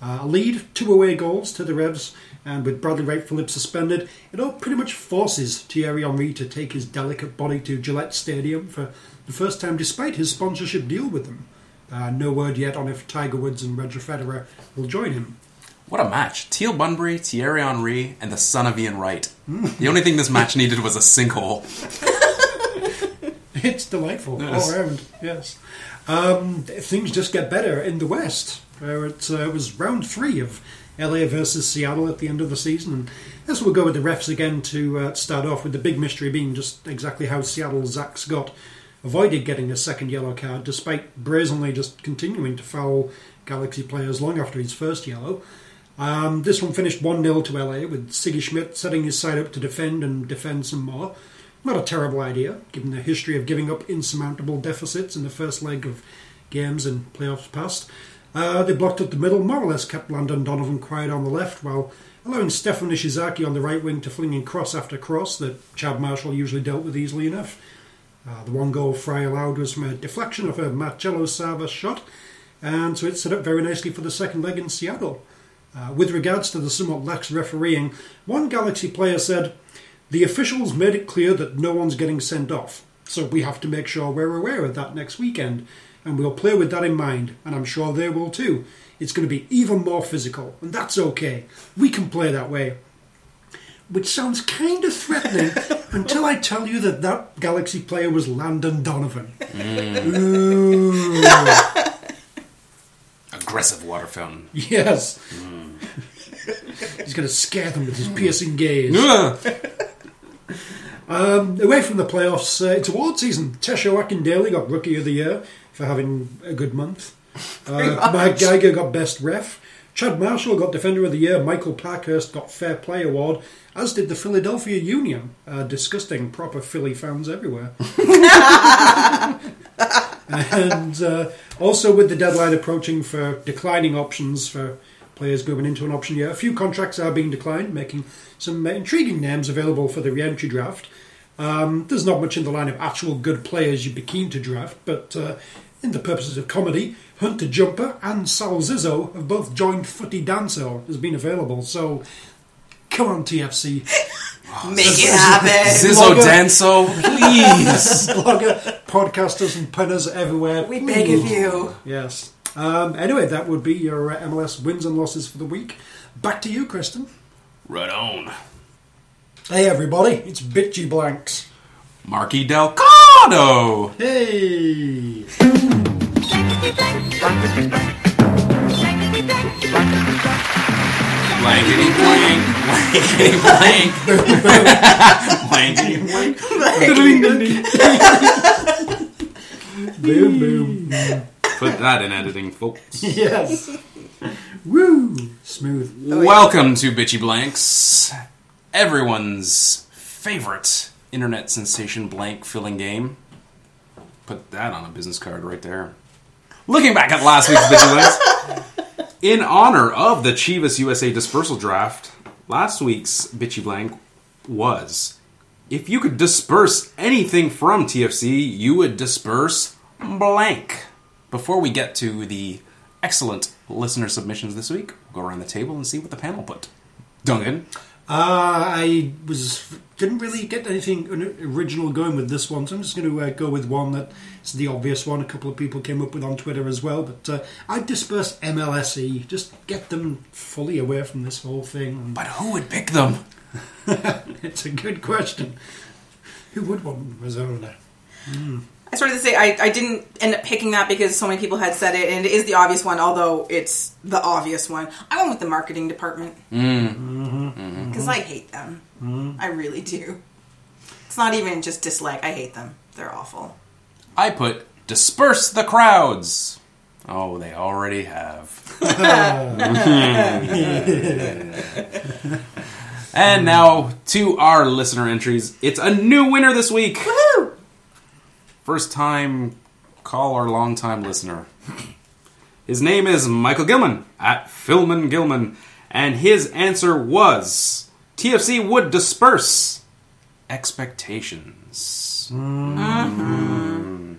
Uh, a lead, two away goals to the Revs, and with Bradley Wright Phillips suspended, it all pretty much forces Thierry Henry to take his delicate body to Gillette Stadium for the first time despite his sponsorship deal with them. Uh, no word yet on if Tiger Woods and Roger Federer will join him. What a match. Teal Bunbury, Thierry Henry, and the son of Ian Wright. The only thing this match needed was a sinkhole. It's delightful Yes. all around. Yes, um, things just get better in the West. Where it, uh, it was round three of LA versus Seattle at the end of the season, and this will go with the refs again to uh, start off with the big mystery being just exactly how Seattle's Zach Scott avoided getting a second yellow card, despite brazenly just continuing to foul Galaxy players long after his first yellow. Um, this one finished 1 0 to LA, with Sigi Schmid setting his side up to defend and defend some more. Not a terrible idea, given the history of giving up insurmountable deficits in the first leg of games in playoffs past. Uh, they blocked up the middle, more or less kept Landon Donovan quiet on the left, while allowing Stefan Ishizaki on the right wing to fling in cross after cross that Chad Marshall usually dealt with easily enough. Uh, the one goal Frei allowed was from a deflection of a Marcelo Sarvas shot, and so it set up very nicely for the second leg in Seattle. Uh, with regards to the somewhat lax refereeing, one Galaxy player said, The officials made it clear that no one's getting sent off, so we have to make sure we're aware of that next weekend, and we'll play with that in mind, and I'm sure they will too. It's going to be even more physical, and that's okay. We can play that way. Which sounds kind of threatening until I tell you that that Galaxy player was Landon Donovan. Ooh. Aggressive water fountain. Yes. He's going to scare them with his piercing gaze. Ugh. Um, away from the playoffs, uh, it's award season. Tesho Akindele got Rookie of the Year for having a good month. Uh, Mike Geiger got Best Ref. Chad Marshall got Defender of the Year. Michael Parkhurst got Fair Play Award, as did the Philadelphia Union. Uh, disgusting, proper Philly fans everywhere. and uh, also with the deadline approaching for declining options for players moving into an option year, a few contracts are being declined, making some intriguing names available for the re-entry draft. Um, there's not much in the line of actual good players you'd be keen to draft, but uh, in the purposes of comedy, Hunter Jumper and Sal Zizzo have both joined Footy Dancer has been available. So, come on, TFC. Make it happen. Zizzo Blogger. Danso, please. Blogger, podcasters, and punters everywhere. We beg of you. Yes. Um, anyway, that would be your uh, MLS wins and losses for the week. Back to you, Kristin. right on. Hey, everybody, it's Bitchy Blanks. Marky Delgado. Hey! Blankety blank, blankety blank, blankety blank. boom, boom. Put that in editing, folks. Yes. Woo! Smooth. Oh, Welcome to Bitchy Blanks, everyone's favorite internet sensation blank filling game. Put that on a business card right there. Looking back at last week's Bitchy Blanks, in honor of the Chivas USA dispersal draft, last week's Bitchy Blank was if you could disperse anything from TFC, you would disperse blank. Before we get to the excellent listener submissions this week, we'll go around the table and see what the panel put. Duncan, Uh, I was didn't really get anything original going with this one, so I'm just going to uh, go with one that is the obvious one. A couple of people came up with on Twitter as well, but uh, I disperse MLSE, just get them fully away from this whole thing. but who would pick them? It's a good question. Who would want Arizona? I started to say I, I didn't end up picking that because so many people had said it, and it is the obvious one, although it's the obvious one. I went with the marketing department mm-hmm. because I hate them. Mm-hmm. I really do. It's not even just dislike; I hate them. They're awful. I put disperse the crowds. Oh, they already have. and now to our listener entries. It's a new winner this week. Woohoo! First time caller, long time listener. His name is Michael Gilman at Philman Gilman, and his answer was TFC would disperse expectations. Mm-hmm.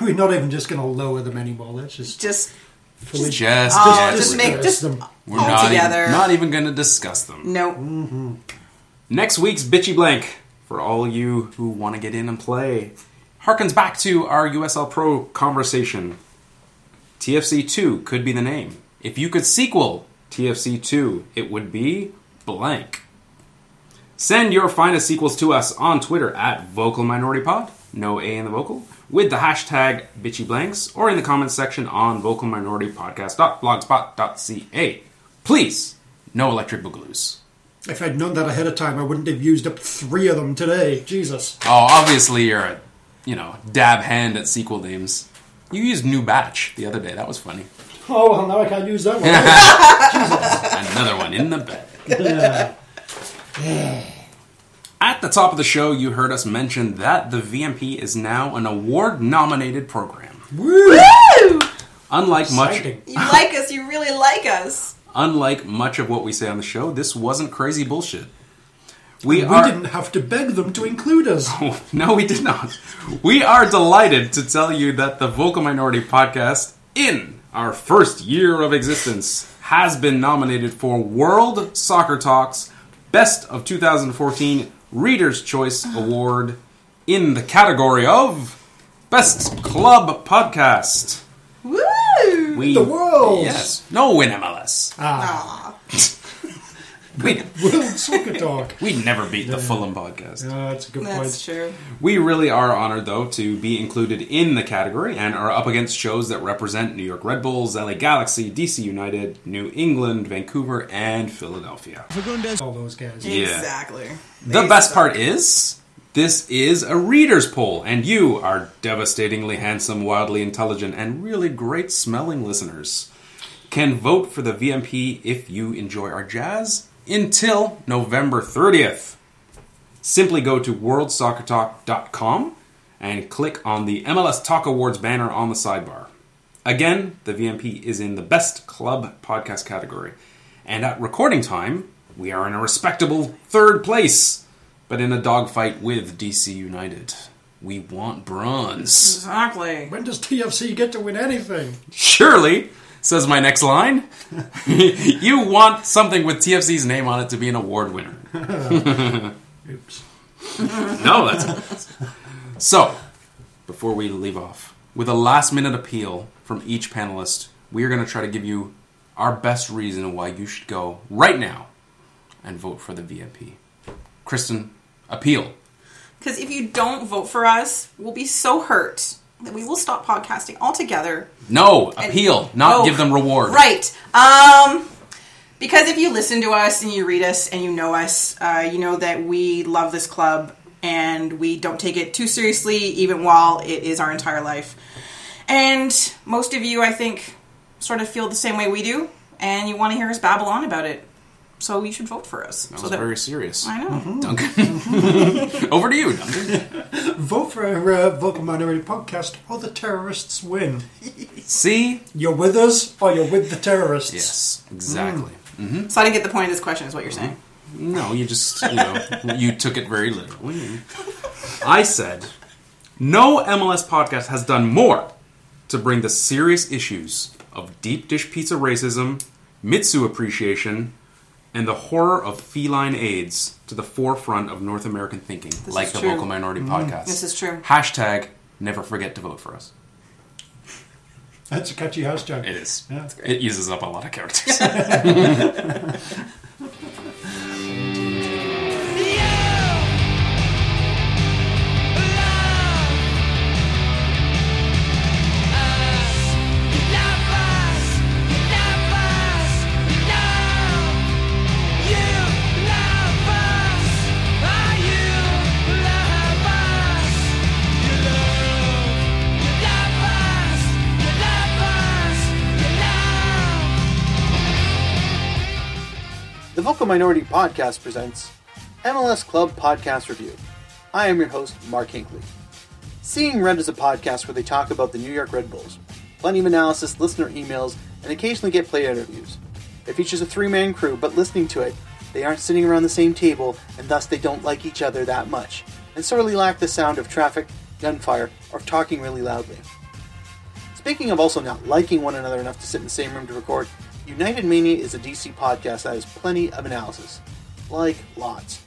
We're not even just going to lower them anymore. Let's just Just fully Just, oh, yes, just make just them. we're all not together. Even, not even going to discuss them. no. Mm-hmm. Next week's Bitchy Blank, for all you who want to get in and play, harkens back to our USL Pro conversation. TFC 2 could be the name. If you could sequel TFC 2, it would be blank. Send your finest sequels to us on Twitter at Vocal Minority Pod, no A in the vocal, with the hashtag Bitchy Blanks, or in the comments section on vocalminoritypodcast.blogspot.ca. Please, no electric boogaloos. If I'd known that ahead of time, I wouldn't have used up three of them today. Jesus. Oh, obviously you're a, you know, dab hand at sequel names. You used New Batch the other day. That was funny. Oh, well, now I can't use that one. Another one in the bag. At the top of the show, you heard us mention that the VMP is now an award-nominated program. Woo! Woo! Unlike much, You like us. You really like us. Unlike much of what we say on the show, this wasn't crazy bullshit. We, We are. didn't have to beg them to include us. No, we did not. We are delighted to tell you that the Vocal Minority Podcast, in our first year of existence, has been nominated for World Soccer Talks Best of 2014 Reader's Choice Award in the category of Best Club Podcast. Woo! We, The world. Yes. No in MLS. Aw. We, World Soccer ah. Talk. we never beat the Fulham podcast. Yeah, that's a good That's point. true. We really are honored, though, to be included in the category and are up against shows that represent New York Red Bulls, LA Galaxy, DC United, New England, Vancouver, and Philadelphia. Fagundes. All those guys. Yeah. Exactly. The They best suck. part is, this is a reader's poll, and you, are devastatingly handsome, wildly intelligent, and really great smelling listeners, can vote for the VMP if you enjoy our jazz until November 30th. Simply go to worldsoccertalk.com and click on the MLS Talk Awards banner on the sidebar. Again, the VMP is in the Best Club Podcast category. And at recording time, we are in a respectable third place, but in a dogfight with DC United. We want bronze. Exactly. When does TFC get to win anything? Surely, says my next line, you want something with TFC's name on it to be an award winner. Oops. No, that's so. Before we leave off, with a last minute appeal from each panelist, we are going to try to give you our best reason why you should go right now and vote for the VMP. Kristin, appeal. Because if you don't vote for us, we'll be so hurt that we will stop podcasting altogether. No, appeal, not Oh, give them reward. Right. Um, because if you listen to us and you read us and you know us, uh, you know that we love this club and we don't take it too seriously, even while it is our entire life. And most of you, I think, sort of feel the same way we do, and you want to hear us babble on about it. So you should vote for us. That so was very serious. I know. Mm-hmm. Duncan. Over to you, Duncan. Vote for our uh, Vocal Minority Podcast or the terrorists win. See? You're with us or you're with the terrorists. Yes, exactly. Mm. Mm-hmm. So I didn't get the point of this question, is what you're saying. Mm-hmm. No, you just, you know, you took it very literally. I said, No MLS podcast has done more to bring the serious issues of deep dish pizza racism, Mitsu appreciation, and the horror of feline AIDS to the forefront of North American thinking, like is the true. Vocal Minority mm-hmm. Podcast. This is true. Hashtag never forget to vote for us. That's a catchy house joke. It is. Yeah. It uses up a lot of characters. The Vocal Minority Podcast presents MLS Club Podcast Review. I am your host, Mark Hinkley. Seeing Red is a podcast where they talk about the New York Red Bulls. Plenty of analysis, listener emails, and occasionally get player interviews. It features a three man crew, but listening to it, they aren't sitting around the same table, and thus they don't like each other that much, and sorely lack the sound of traffic, gunfire, or talking really loudly. Speaking of also not liking one another enough to sit in the same room to record, United Mania is a DC podcast that has plenty of analysis. Like, lots.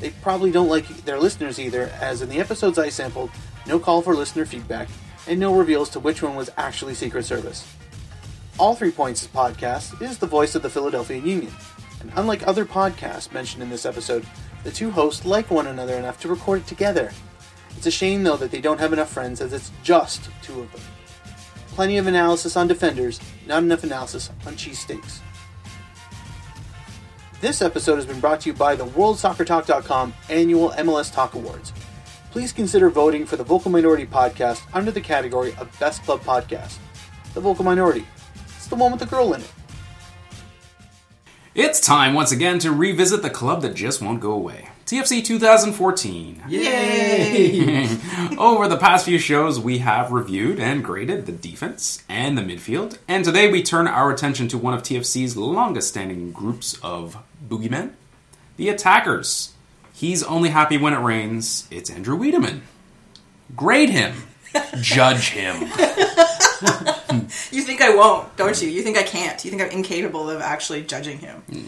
They probably don't like their listeners either, as in the episodes I sampled, no call for listener feedback, and no reveals to which one was actually Secret Service. All Three Points podcast is the voice of the Philadelphia Union, and unlike other podcasts mentioned in this episode, the two hosts like one another enough to record it together. It's a shame though that they don't have enough friends as it's just two of them. Plenty of analysis on defenders, not enough analysis on cheesesteaks. This episode has been brought to you by the WorldSoccerTalk.com annual MLS Talk Awards. Please consider voting for the Vocal Minority podcast under the category of Best Club Podcast. The Vocal Minority. It's the one with the girl in it. it's time once again to revisit the club that just won't go away. TFC 2014. Yay! Over the past few shows, we have reviewed and graded the defense and the midfield, and today we turn our attention to one of TFC's longest standing groups of boogeymen the attackers. He's only happy when it rains. It's Andrew Wiedeman. Grade him, judge him. You think I won't, don't you? You think I can't. You think I'm incapable of actually judging him. Hmm.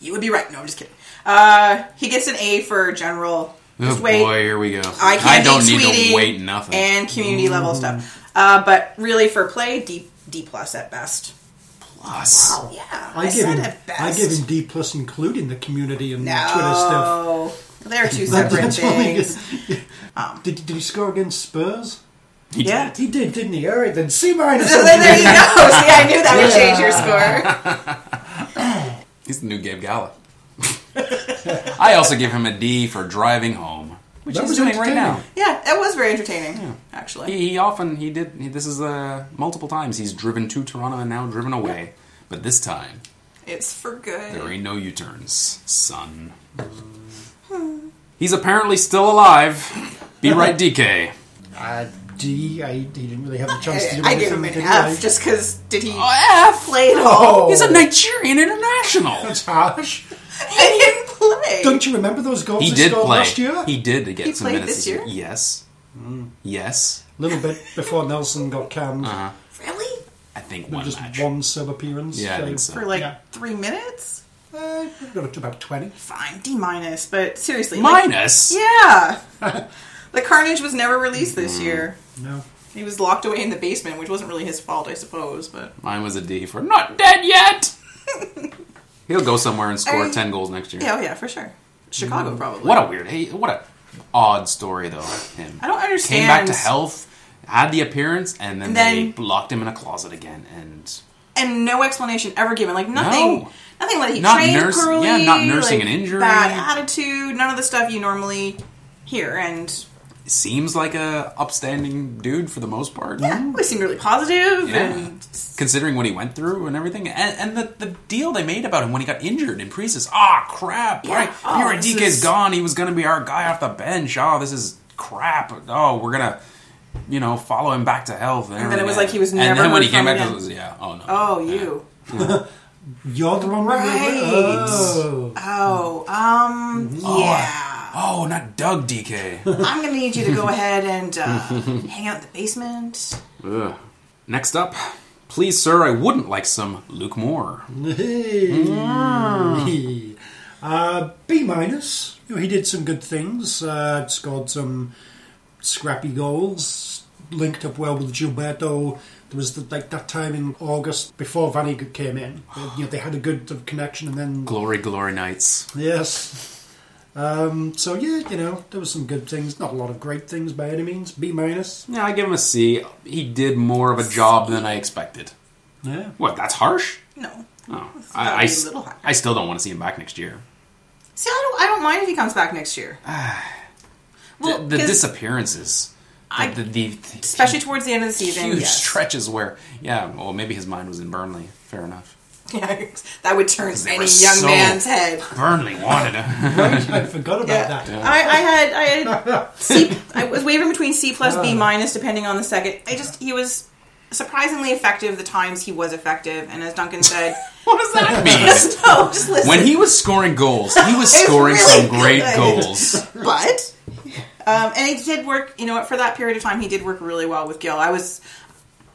You would be right. No, I'm just kidding. Uh, he gets an A for general. Just oh wait. boy, here we go. I can't don't need to wait nothing. and community level stuff. Uh, but really, for play, D D plus at best. Plus, wow, Yeah, I, give said him, at best. I give him D plus, including the community and no. Twitter stuff. They're two separate that's all he things. gets. did, did he score against Spurs? he Yeah. did. He did, didn't he? All right, then C minus. So there you go. See, I knew that would change your score. He's the new Gabe Gala. I also give him a D for driving home, which That he's was doing right now. entertaining. Yeah, that was very entertaining. Actually, He, he often he did. He, this is uh, multiple times he's driven to Toronto and now driven away. But this time it's for good. there ain't no U-turns, son. He's apparently still alive. Be right, Dike. Uh, D, I, he didn't really have a chance to do I, I give him anything, an did F just because did he Oh, F. play at all? Oh. He's a Nigerian international. That's harsh. He didn't play. Don't you remember those goals He he, did scored play. last year? He did get He some played minutes this year? Yes. Yes. A little bit before Nelson got canned. Uh-huh. really? I think one Just match. one sub appearance. Yeah, I think so. For like Yeah. three minutes? Uh, got up to about 20. Fine, D minus. But seriously, like- Minus. yeah. the Carnage was never released Mm. this year. No. He was locked away in the basement, which wasn't really his fault, I suppose. But Mine was a D for not dead yet. He'll go somewhere and score I- ten goals next year. yeah, oh yeah, for sure. Chicago probably. Mm. What a weird, hey, what a odd story though. Him I don't understand. came back to health, had the appearance, and then, And they then- locked him in a closet again. And and no explanation ever given. Like nothing, No. nothing like he Not trained nurse- poorly. yeah, not nursing like, an injury. bad attitude, none of the stuff you normally hear. And seems like a upstanding dude for the most part. yeah, we seemed really positive. Yeah. And Considering what he went through and everything, and, and the, the deal they made about him when he got injured in preseason. Ah, crap! Yeah. Right, Oh, Here, this Dike's is- gone. He was going to be our guy off the bench. Oh, this is crap. Oh, we're gonna, you know, follow him back to health. And then it was like he was never. And never then when he came back, again. it was yeah. Oh no. oh, Yeah. you. You're the one Right. Oh. Oh, um, Mm-hmm. yeah. Oh, not Doug Dike. I'm gonna need you to go ahead and uh, hang out in the basement. Ugh. Next up, please, sir, I wouldn't like some Luke Moore. Hey. Uh, B minus. You know, he did some good things. Uh, scored some scrappy goals. Linked up well with Gilberto. There was the, like that time in August before Vanney came in. You know, they had a good connection, and then Glory, glory nights. yes. Um, so yeah, you know, there was some good things. Not a lot of great things by any means. B minus. Yeah, I give him a C. He did more of a job than I expected. Yeah. What? That's harsh. No. Oh, gotta I, I, be a s- little higher. I still don't want to see him back next year. See, I don't. I don't mind if he comes back next year. well, the, the 'cause disappearances, the, I- the, the, especially towards the end of the season. huge yes. stretches where, yeah, well, maybe his mind was in Burnley. Fair enough. Yeah, that would turn any young so- man's head. Burnley wanted him. Right, I forgot about Yeah. that. I, I had I had C. I was wavering between C plus B minus depending on the second. I just he was surprisingly effective the times he was effective, and as Duncan said, what does that mean? just no, just listen. when he was scoring goals, he was scoring really some great good. goals. but um, and he did work. You know what? For that period of time, he did work really well with Gil. I was,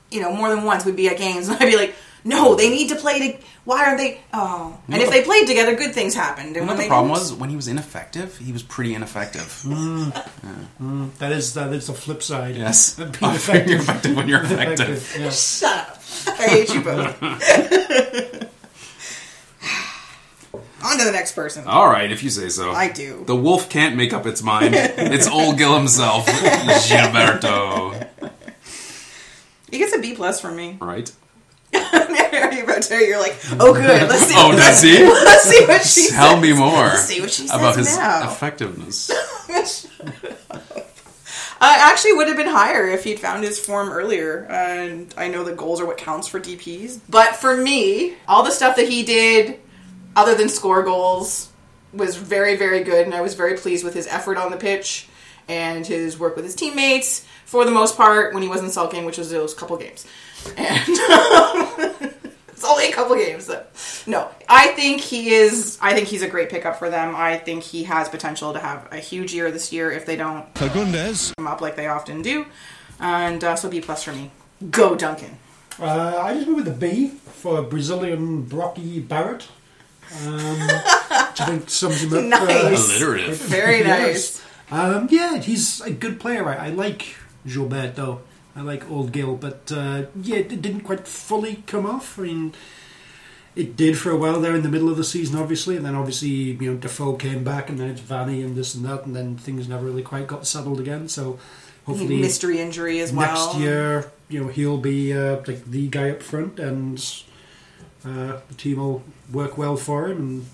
you know, more than once we'd be at games and I'd be like, "No, they need to play. To, why aren't they? Oh, and if they played together, good things happened. And You know when what the they problem didn't- was? When he was ineffective, he was pretty ineffective. Hmm. Hmm. That is that is the flip side. Yes. Being You're effective. effective when you're effective. yeah. Shut up. I hate you both. On to the next person. All right, if you say so. I do. The wolf can't make up its mind. it's old Gil himself, Gilberto. He gets a B plus from me. Right? Are you about to? You're like, oh good. Let's see. Oh, does he? Let's see what she says. Tell says. me more Let's see what she says about his now. effectiveness. Uh, actually, would have been higher if he'd found his form earlier. And I know that goals are what counts for DPS. But for me, all the stuff that he did, other than score goals, was very, very good. And I was very pleased with his effort on the pitch and his work with his teammates. For the most part, when he wasn't sulking, which was those couple games, and it's only a couple games. So. No, I think he is. I think he's a great pickup for them. I think he has potential to have a huge year this year if they don't Fagundes. them up like they often do. And uh, so B plus for me. Go Duncan. Uh, I just went with a B for Brazilian Brocky Barrett. Um, which I think sums him up. uh, Nice. Alliterative. Very Yes. nice. Um, yeah, he's a good player. I, I like Gilberto. I like Old Gil, but uh, yeah, it didn't quite fully come off. I mean, it did for a while there in the middle of the season, obviously, and then obviously you know Defoe came back, and then it's Vanney and this and that, and then things never really quite got settled again. So hopefully Mystery injury as well. next year, you know, he'll be uh, like the guy up front, and uh, the team will work well for him and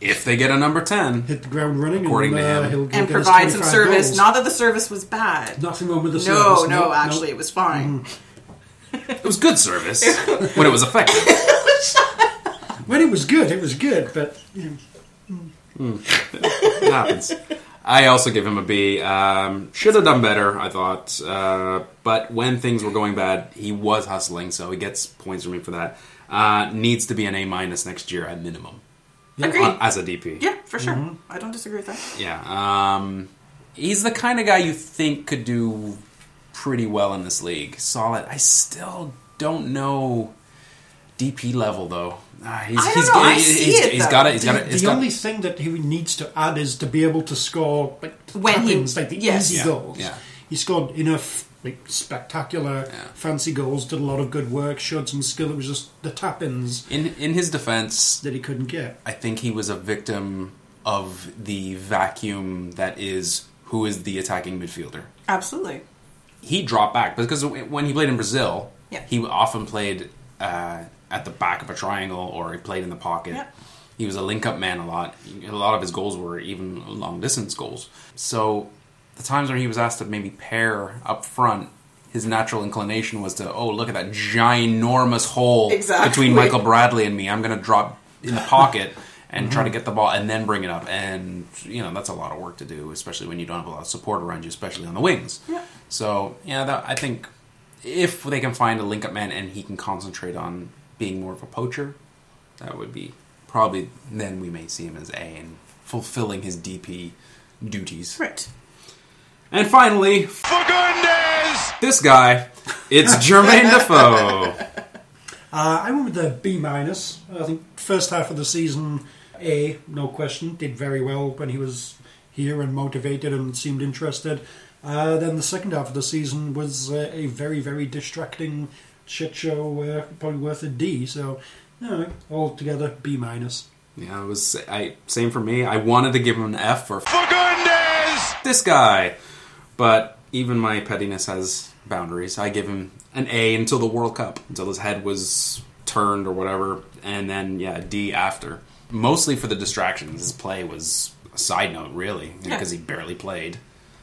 If they get a number 10. hit the ground running. According and, to uh, him. he'll, he'll And provide some service. goals. Not that the service was bad. Nothing wrong with the No, service. no, Nope, actually, nope. it was fine. It was good service when it was effective. When it was good, it was good, but you know, It happens. I also give him a B. Um, should have done better, I thought. Uh, but when things were going bad, he was hustling, so he gets points from me for that. Uh, needs to be an A minus next year at minimum Agreed. uh, as a DP. yeah, for sure. I don't disagree with that. Yeah. Um, he's the kind of guy you think could do pretty well in this league. Solid. I still don't know DP level though. Uh, he's, I don't he's, know. I he's- see he's- it, he's though. got it. He's the, got it. the got, only thing that he needs to add is to be able to score like When he- like the yes. easy Yeah, goals. yeah. He scored enough like spectacular, Yeah. fancy goals. Did a lot of good work. Showed some skill. It was just the tap-ins in in his defense, that he couldn't get. I think he was a victim of the vacuum that is who is the attacking midfielder. Absolutely. He dropped back because when he played in Brazil, Yeah. he often played uh, at the back of a triangle or he played in the pocket. Yeah. He was a link-up man a lot. A lot of his goals were even long-distance goals. So the times where he was asked to maybe pair up front, his natural inclination was to, oh, look at that ginormous hole Exactly. between Michael Bradley and me. I'm going to drop in the pocket and try to mm-hmm. get the ball and then bring it up. And, you know, that's a lot of work to do, especially when you don't have a lot of support around you, especially on the wings. Yeah. So, yeah, that, I think if they can find a link up man and he can concentrate on being more of a poacher, that would be probably then we may see him as A and fulfilling his DP duties. Right. And finally, FUCUNDES! this guy, it's Jermaine Defoe. Uh, I went with the B minus. I think first half of the season, A, no question, did very well when he was here and motivated and seemed interested. Uh, then the second half of the season was uh, a very, very distracting shit show, uh, probably worth a D. So, you know, altogether, B minus. Yeah, it was I same for me. I wanted to give him an F for FUCUNDES! this guy, but even my pettiness has boundaries. I give him an A until the World Cup, until his head was turned or whatever, and then yeah, D after. Mostly for the distractions. His play was a side note, really, because he barely played.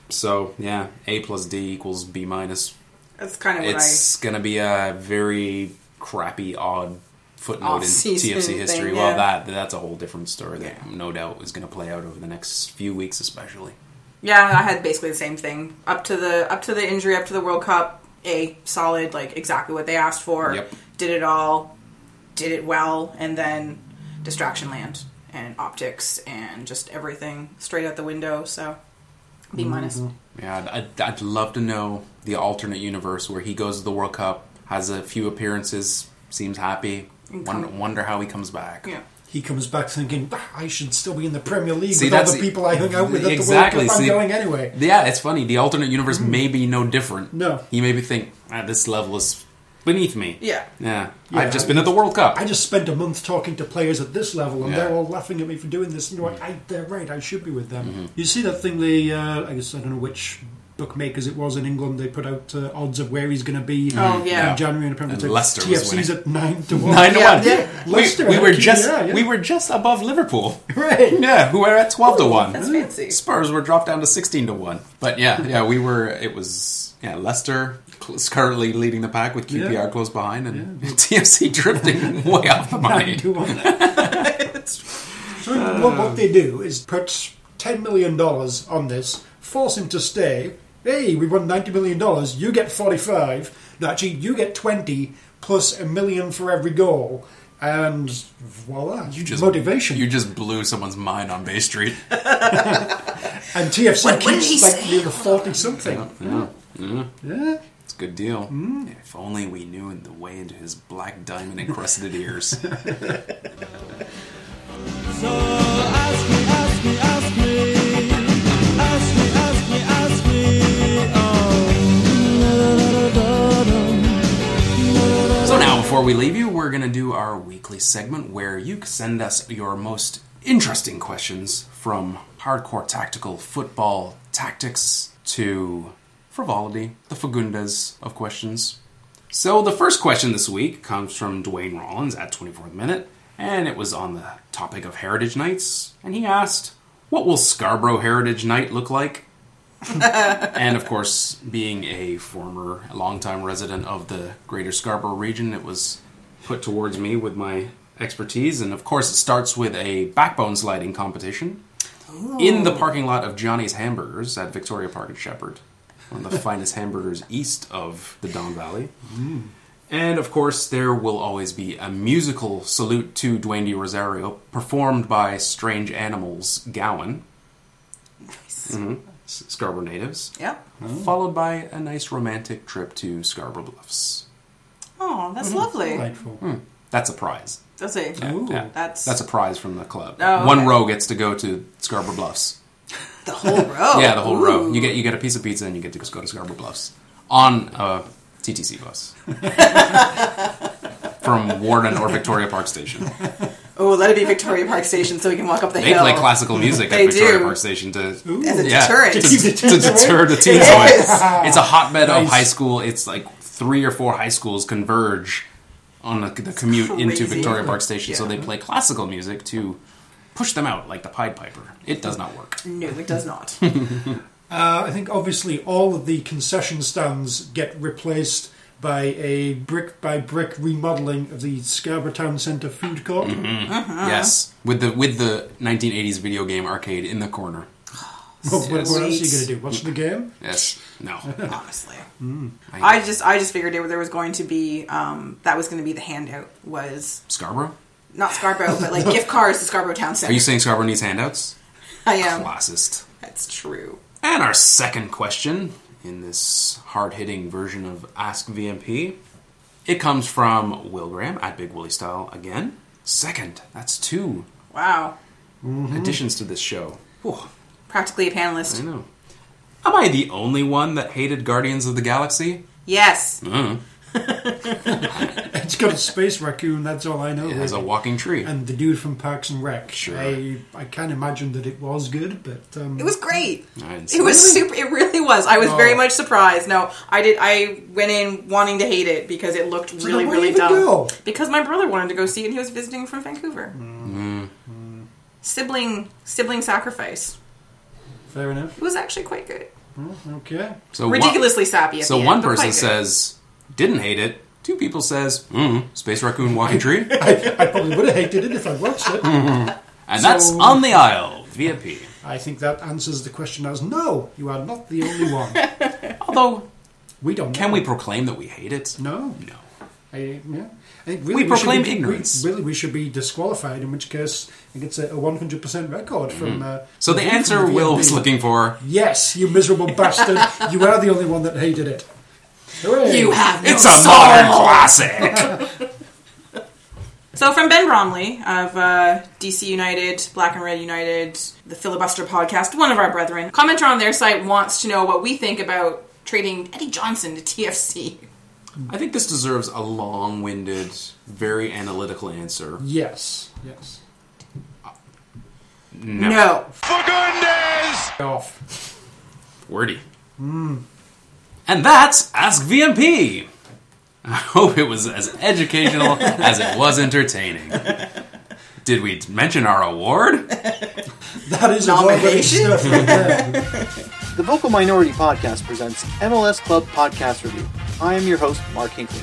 So yeah, A plus D equals B minus. That's kind of what It's gonna be a very crappy, odd footnote in TFC history. thing, Well, that that's a whole different story that no doubt is going to play out over the next few weeks, especially. I. Yeah, I had basically the same thing. Up to the up to the injury, up to the World Cup. A solid, like exactly what they asked for. Yep. Did it all. Did it well, and then distraction land and optics and just everything straight out the window. So B mm-hmm. minus. Yeah, I'd, I'd, I'd love to know the alternate universe where he goes to the World Cup, has a few appearances, seems happy. Wonder, wonder how he comes back. Yeah. He comes back thinking, "Ah, I should still be in the Premier League See, with all that's the the- people I hung out with at Exactly, the World Cup. I'm see- going anyway. Yeah, it's funny. The alternate universe may be no different. Mm-hmm. No. He maybe think, ah, this level is beneath me. Yeah. Yeah. Yeah, I've just I- been at the World Cup. I just spent a month talking to players at this level, and Yeah. they're all laughing at me for doing this. And you're like, I, they're right, I should be with them. Mm-hmm. You see that thing? They, uh, I guess I don't know which bookmakers it was in England. They put out uh, odds of where he's going to be Oh, yeah. in January, and apparently And it's Leicester was TFC's winning. at nine to one. Nine to Yeah, one. yeah. We, Leicester, we were just yeah, yeah. we were just above Liverpool. right. Yeah, who were at twelve to one. That's fancy. Spurs were dropped down to sixteen to one. But yeah, yeah, we were. It was yeah. Leicester is currently leading the pack with QPR Yeah. close behind, and TFC drifting way off the Nine money. to one. so what, what they do is put ten million dollars on this, force him to stay. Hey, we won ninety million dollars. You get forty-five. No, actually, you get twenty plus a million for every goal, and voila, You just motivation. You just blew someone's mind on Bay Street. and TFC What- what did keeps like say? near forty something. Yeah, yeah. Yeah. It's a good deal. Mm. If only we knew the way into his black diamond encrusted ears. So before we leave you, we're going to do our weekly segment where you send us your most interesting questions from hardcore tactical football tactics to frivolity, the Fagundas of questions. So the first question this week comes from Dwayne Rollins at 24th Minute, and it was on the topic of Heritage Nights, and he asked, "What will Scarborough Heritage Night look like?" and of course, being a former, longtime resident of the Greater Scarborough region, it was put towards me with my expertise, and of course, it starts with a backbone sliding competition in the parking lot of Johnny's Hamburgers at Victoria Park in Sheppard, one of the finest hamburgers east of the Don Valley. And of course, there will always be a musical salute to Dwayne De Rosario, performed by Strange Animals Gowan, Mhm. S- Scarborough natives, Yep. Oh. followed by a nice romantic trip to Scarborough Bluffs. Oh, that's hmm. lovely. Delightful. Hmm. That's a prize. Does it? Yeah, Ooh. yeah. That's- that's a prize from the club. Oh, One okay. row gets to go to Scarborough Bluffs. The whole row. Yeah, the whole row. You get you get a piece of pizza and you get to go to Scarborough Bluffs on a TTC bus from Warden or Victoria Park Station. Oh, let it be Victoria Park Station so we can walk up the They hill. They play classical music at Victoria do. Park Station to as a yeah, deterrent. to, To the to deter the teens away. is. It's a hotbed of high school. It's like three or four high schools converge on the, the commute into. Victoria Park Station, so they play classical music to push them out like the Pied Piper. It does not work. No, it does not. Uh, I think obviously all of the concession stands get replaced by a brick by brick remodeling of the Scarborough Town Centre food court. Uh-huh. Yes, with the with the 1980s video game arcade in the corner. What, what- what else are you going to do? Watch the game? Yes, no. honestly. I- I just I just figured there, there was going to be um, that was going to be the handout was Scarborough. not Scarborough but like gift cards to Scarborough Town Center. Are you saying Scarborough needs handouts? I am. Classist. That's true. And our second question in this hard hitting version of Ask VMP. It comes from Will Graham at Big Willie Style again. Second, that's two Wow. additions to this show. Whew, Practically a panelist. I know. Am I the only one that hated Guardians of the Galaxy? Yes. Mm. It's got a space raccoon. That's all I know. It has a walking tree. and the dude from Parks and Rec. Sure. I I can't imagine that it was good, but um, It was great. I didn't see It was it. super. It really was. I was Oh. very much surprised. No, I did. I went in wanting to hate it because it looked So really, really dumb. go? Because my brother wanted to go see it, and he was visiting from Vancouver. Mm. Sibling, sibling sacrifice. fair enough. It was actually quite good. Okay. So one- Ridiculously sappy. At So the one but person quite good. says didn't hate it. Two people says mm, space raccoon walking tree, I, I probably would have hated it if I'd watched it. and that's on the aisle. VMP. I think that answers the question as no, you are not the only one. Although, We don't. can know. we proclaim that we hate it? No. No. I, yeah. I think really We should proclaim be- ignorance. We, really, we should be disqualified. In which case, I think it's a one hundred percent record from. Uh, So the answer Will was looking for. Yes, you miserable bastard! You are the only one that hated it. Hooray. You have no It's a soul. modern classic. So from Ben Bromley of uh, DC United, Black and Red United, the Filibuster podcast, one of our brethren, commenter on their site wants to know what we think about trading Eddie Johnson to TFC. I think this deserves a long-winded, very analytical answer. Yes. Yes. No. No. Off. Wordy. And that's Ask VMP. I hope it was as educational as it was entertaining. Did we mention our award? That is award-winning Nomination? stuff right there. The Vocal Minority Podcast presents MLS Club Podcast Review. I am your host, Mark Hinkley.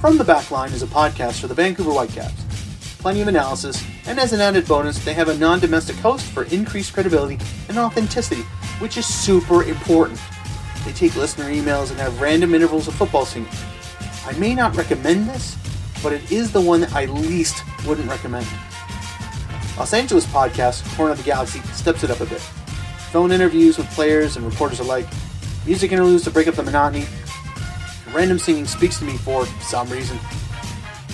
From the Backline is a podcast for the Vancouver Whitecaps. Plenty of analysis, and as an added bonus, they have a non domestic host for increased credibility and authenticity, which is super important. They take listener emails and have random intervals of football singing. I may not recommend this, but it is the one that I least wouldn't recommend. Los Angeles podcast, Corner of the Galaxy, steps it up a bit. Phone interviews with players and reporters alike, music interludes to break up the monotony. Random singing speaks to me for some reason.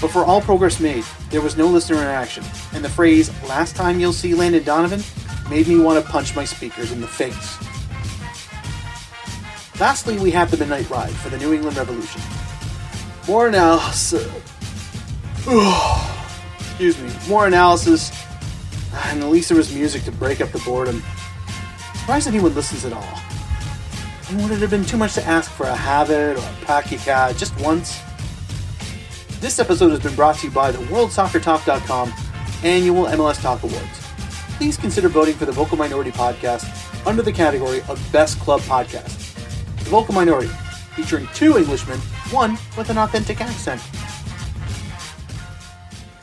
But for all progress made, there was no listener interaction, and the phrase, last time you'll see Landon Donovan, made me want to punch my speakers in the face. Lastly, we have the Midnight Ride for the New England Revolution. More analysis. Excuse me. More analysis, and at least there was music to break up the boredom. Surprised anyone listens at all. And would it have been too much to ask for a habit or a packy just once? This episode has been brought to you by the WorldSoccerTalk.com annual MLS Talk Awards. Please consider voting for the Vocal Minority Podcast under the category of Best Club Podcast. The Vocal Minority, featuring two Englishmen, one with an authentic accent.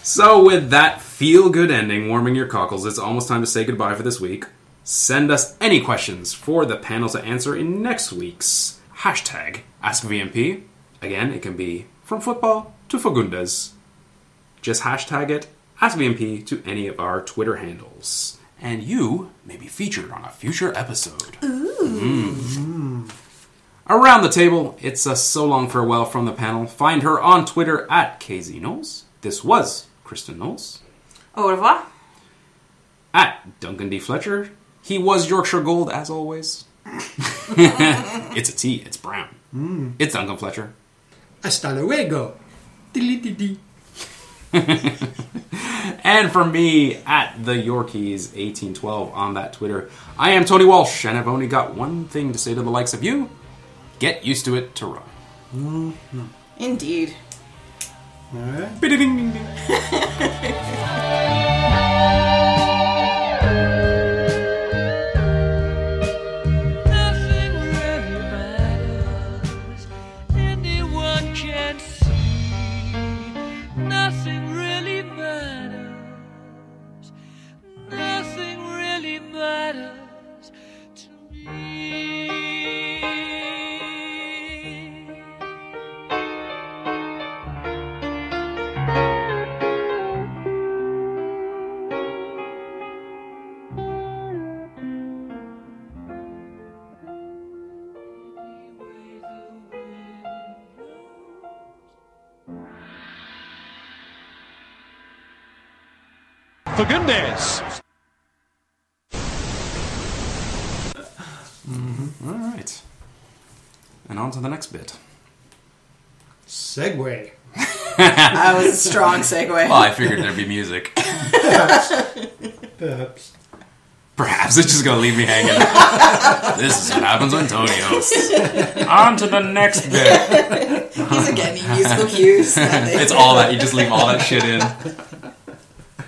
So, with that feel good ending warming your cockles, it's almost time to say goodbye for this week. Send us any questions for the panel to answer in next week's hashtag AskVMP. Again, it can be from football to Fagundes. Just hashtag it AskVMP to any of our Twitter handles. And you may be featured on a future episode. Mm. Around the table, it's a so long farewell from the panel. Find her on Twitter at KZ Knowles. This was Kristin Knowles. Au revoir. At Duncan D. Fletcher. He was Yorkshire Gold, as always. it's a T, it's brown. Hmm. It's Duncan Fletcher. Hasta luego. Dilly-dee-dee. And for me, at the Yorkies 1812 on that Twitter, I am Tony Walsh, and I've only got one thing to say to the likes of you get used to it to run. Indeed. All right. goodness. Mm-hmm. All right. And on to the next bit. Segue. That was a strong segue. Well, I figured there'd be music. Perhaps. Perhaps it's just gonna leave me hanging. this is what happens when Tony hosts. On to the next bit. These are getting me musical cues. It's all that. You just leave all that shit in.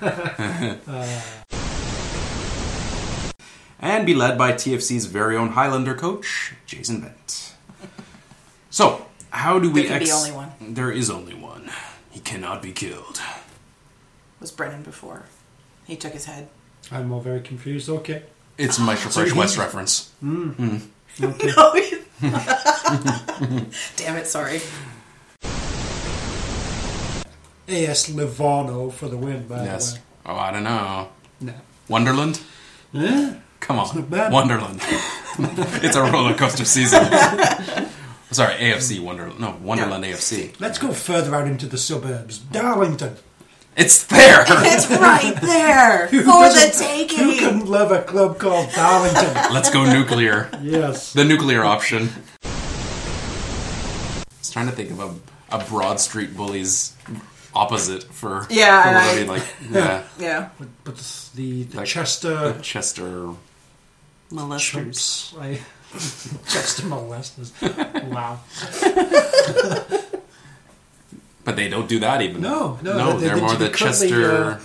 and be led by TFC's very own Highlander coach, Jason Bent. So, how do we There can be ex- only one. There is only one. He cannot be killed. was Brennan before. He took his head. I'm all very confused. Okay. It's a Maestro So Fresh he- West reference. Hmm. Hmm. Okay. No, Damn it, sorry. AS Livorno for the win, by Yes. the way. Oh, I don't know. No. Wonderland? Eh? Come on. not bad. Wonderland. it's a roller coaster season. Sorry, AFC Wonderland. No, Wonderland AFC. Let's go further out into the suburbs. Darlington. It's there! It's right there Who for the doesn't- Who taking. couldn't love a club called Darlington? Let's go nuclear. yes. The nuclear option. I was trying to think of a, a Broad Street Bullies opposite for. Yeah, for what I- I mean, like, yeah. Yeah, But the, the, the Like- Chester The Chester. molesters. chumps. I, Chester molesters. Wow. But they don't do that even. No, no, no, they- they, are they more the Chester. uh,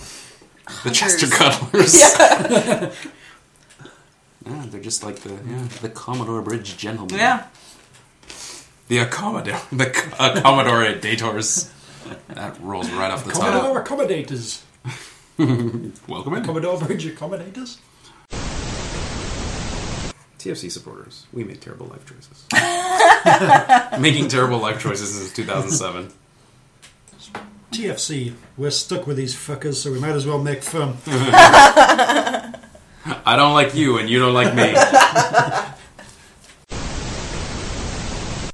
the Chester hunters. Cuddlers. Yeah. they're just like the yeah, the Commodore Bridge gentlemen. Yeah. The Commodore, the uh, Commodore Dators. That rolls right off the top. Commodore accommodators. Welcome in. Commodore Bridge accommodators. TFC supporters, we make terrible life choices. Making terrible life choices since 2007. TFC. We're stuck with these fuckers, so we might as well make fun. I don't like you, and you don't like me.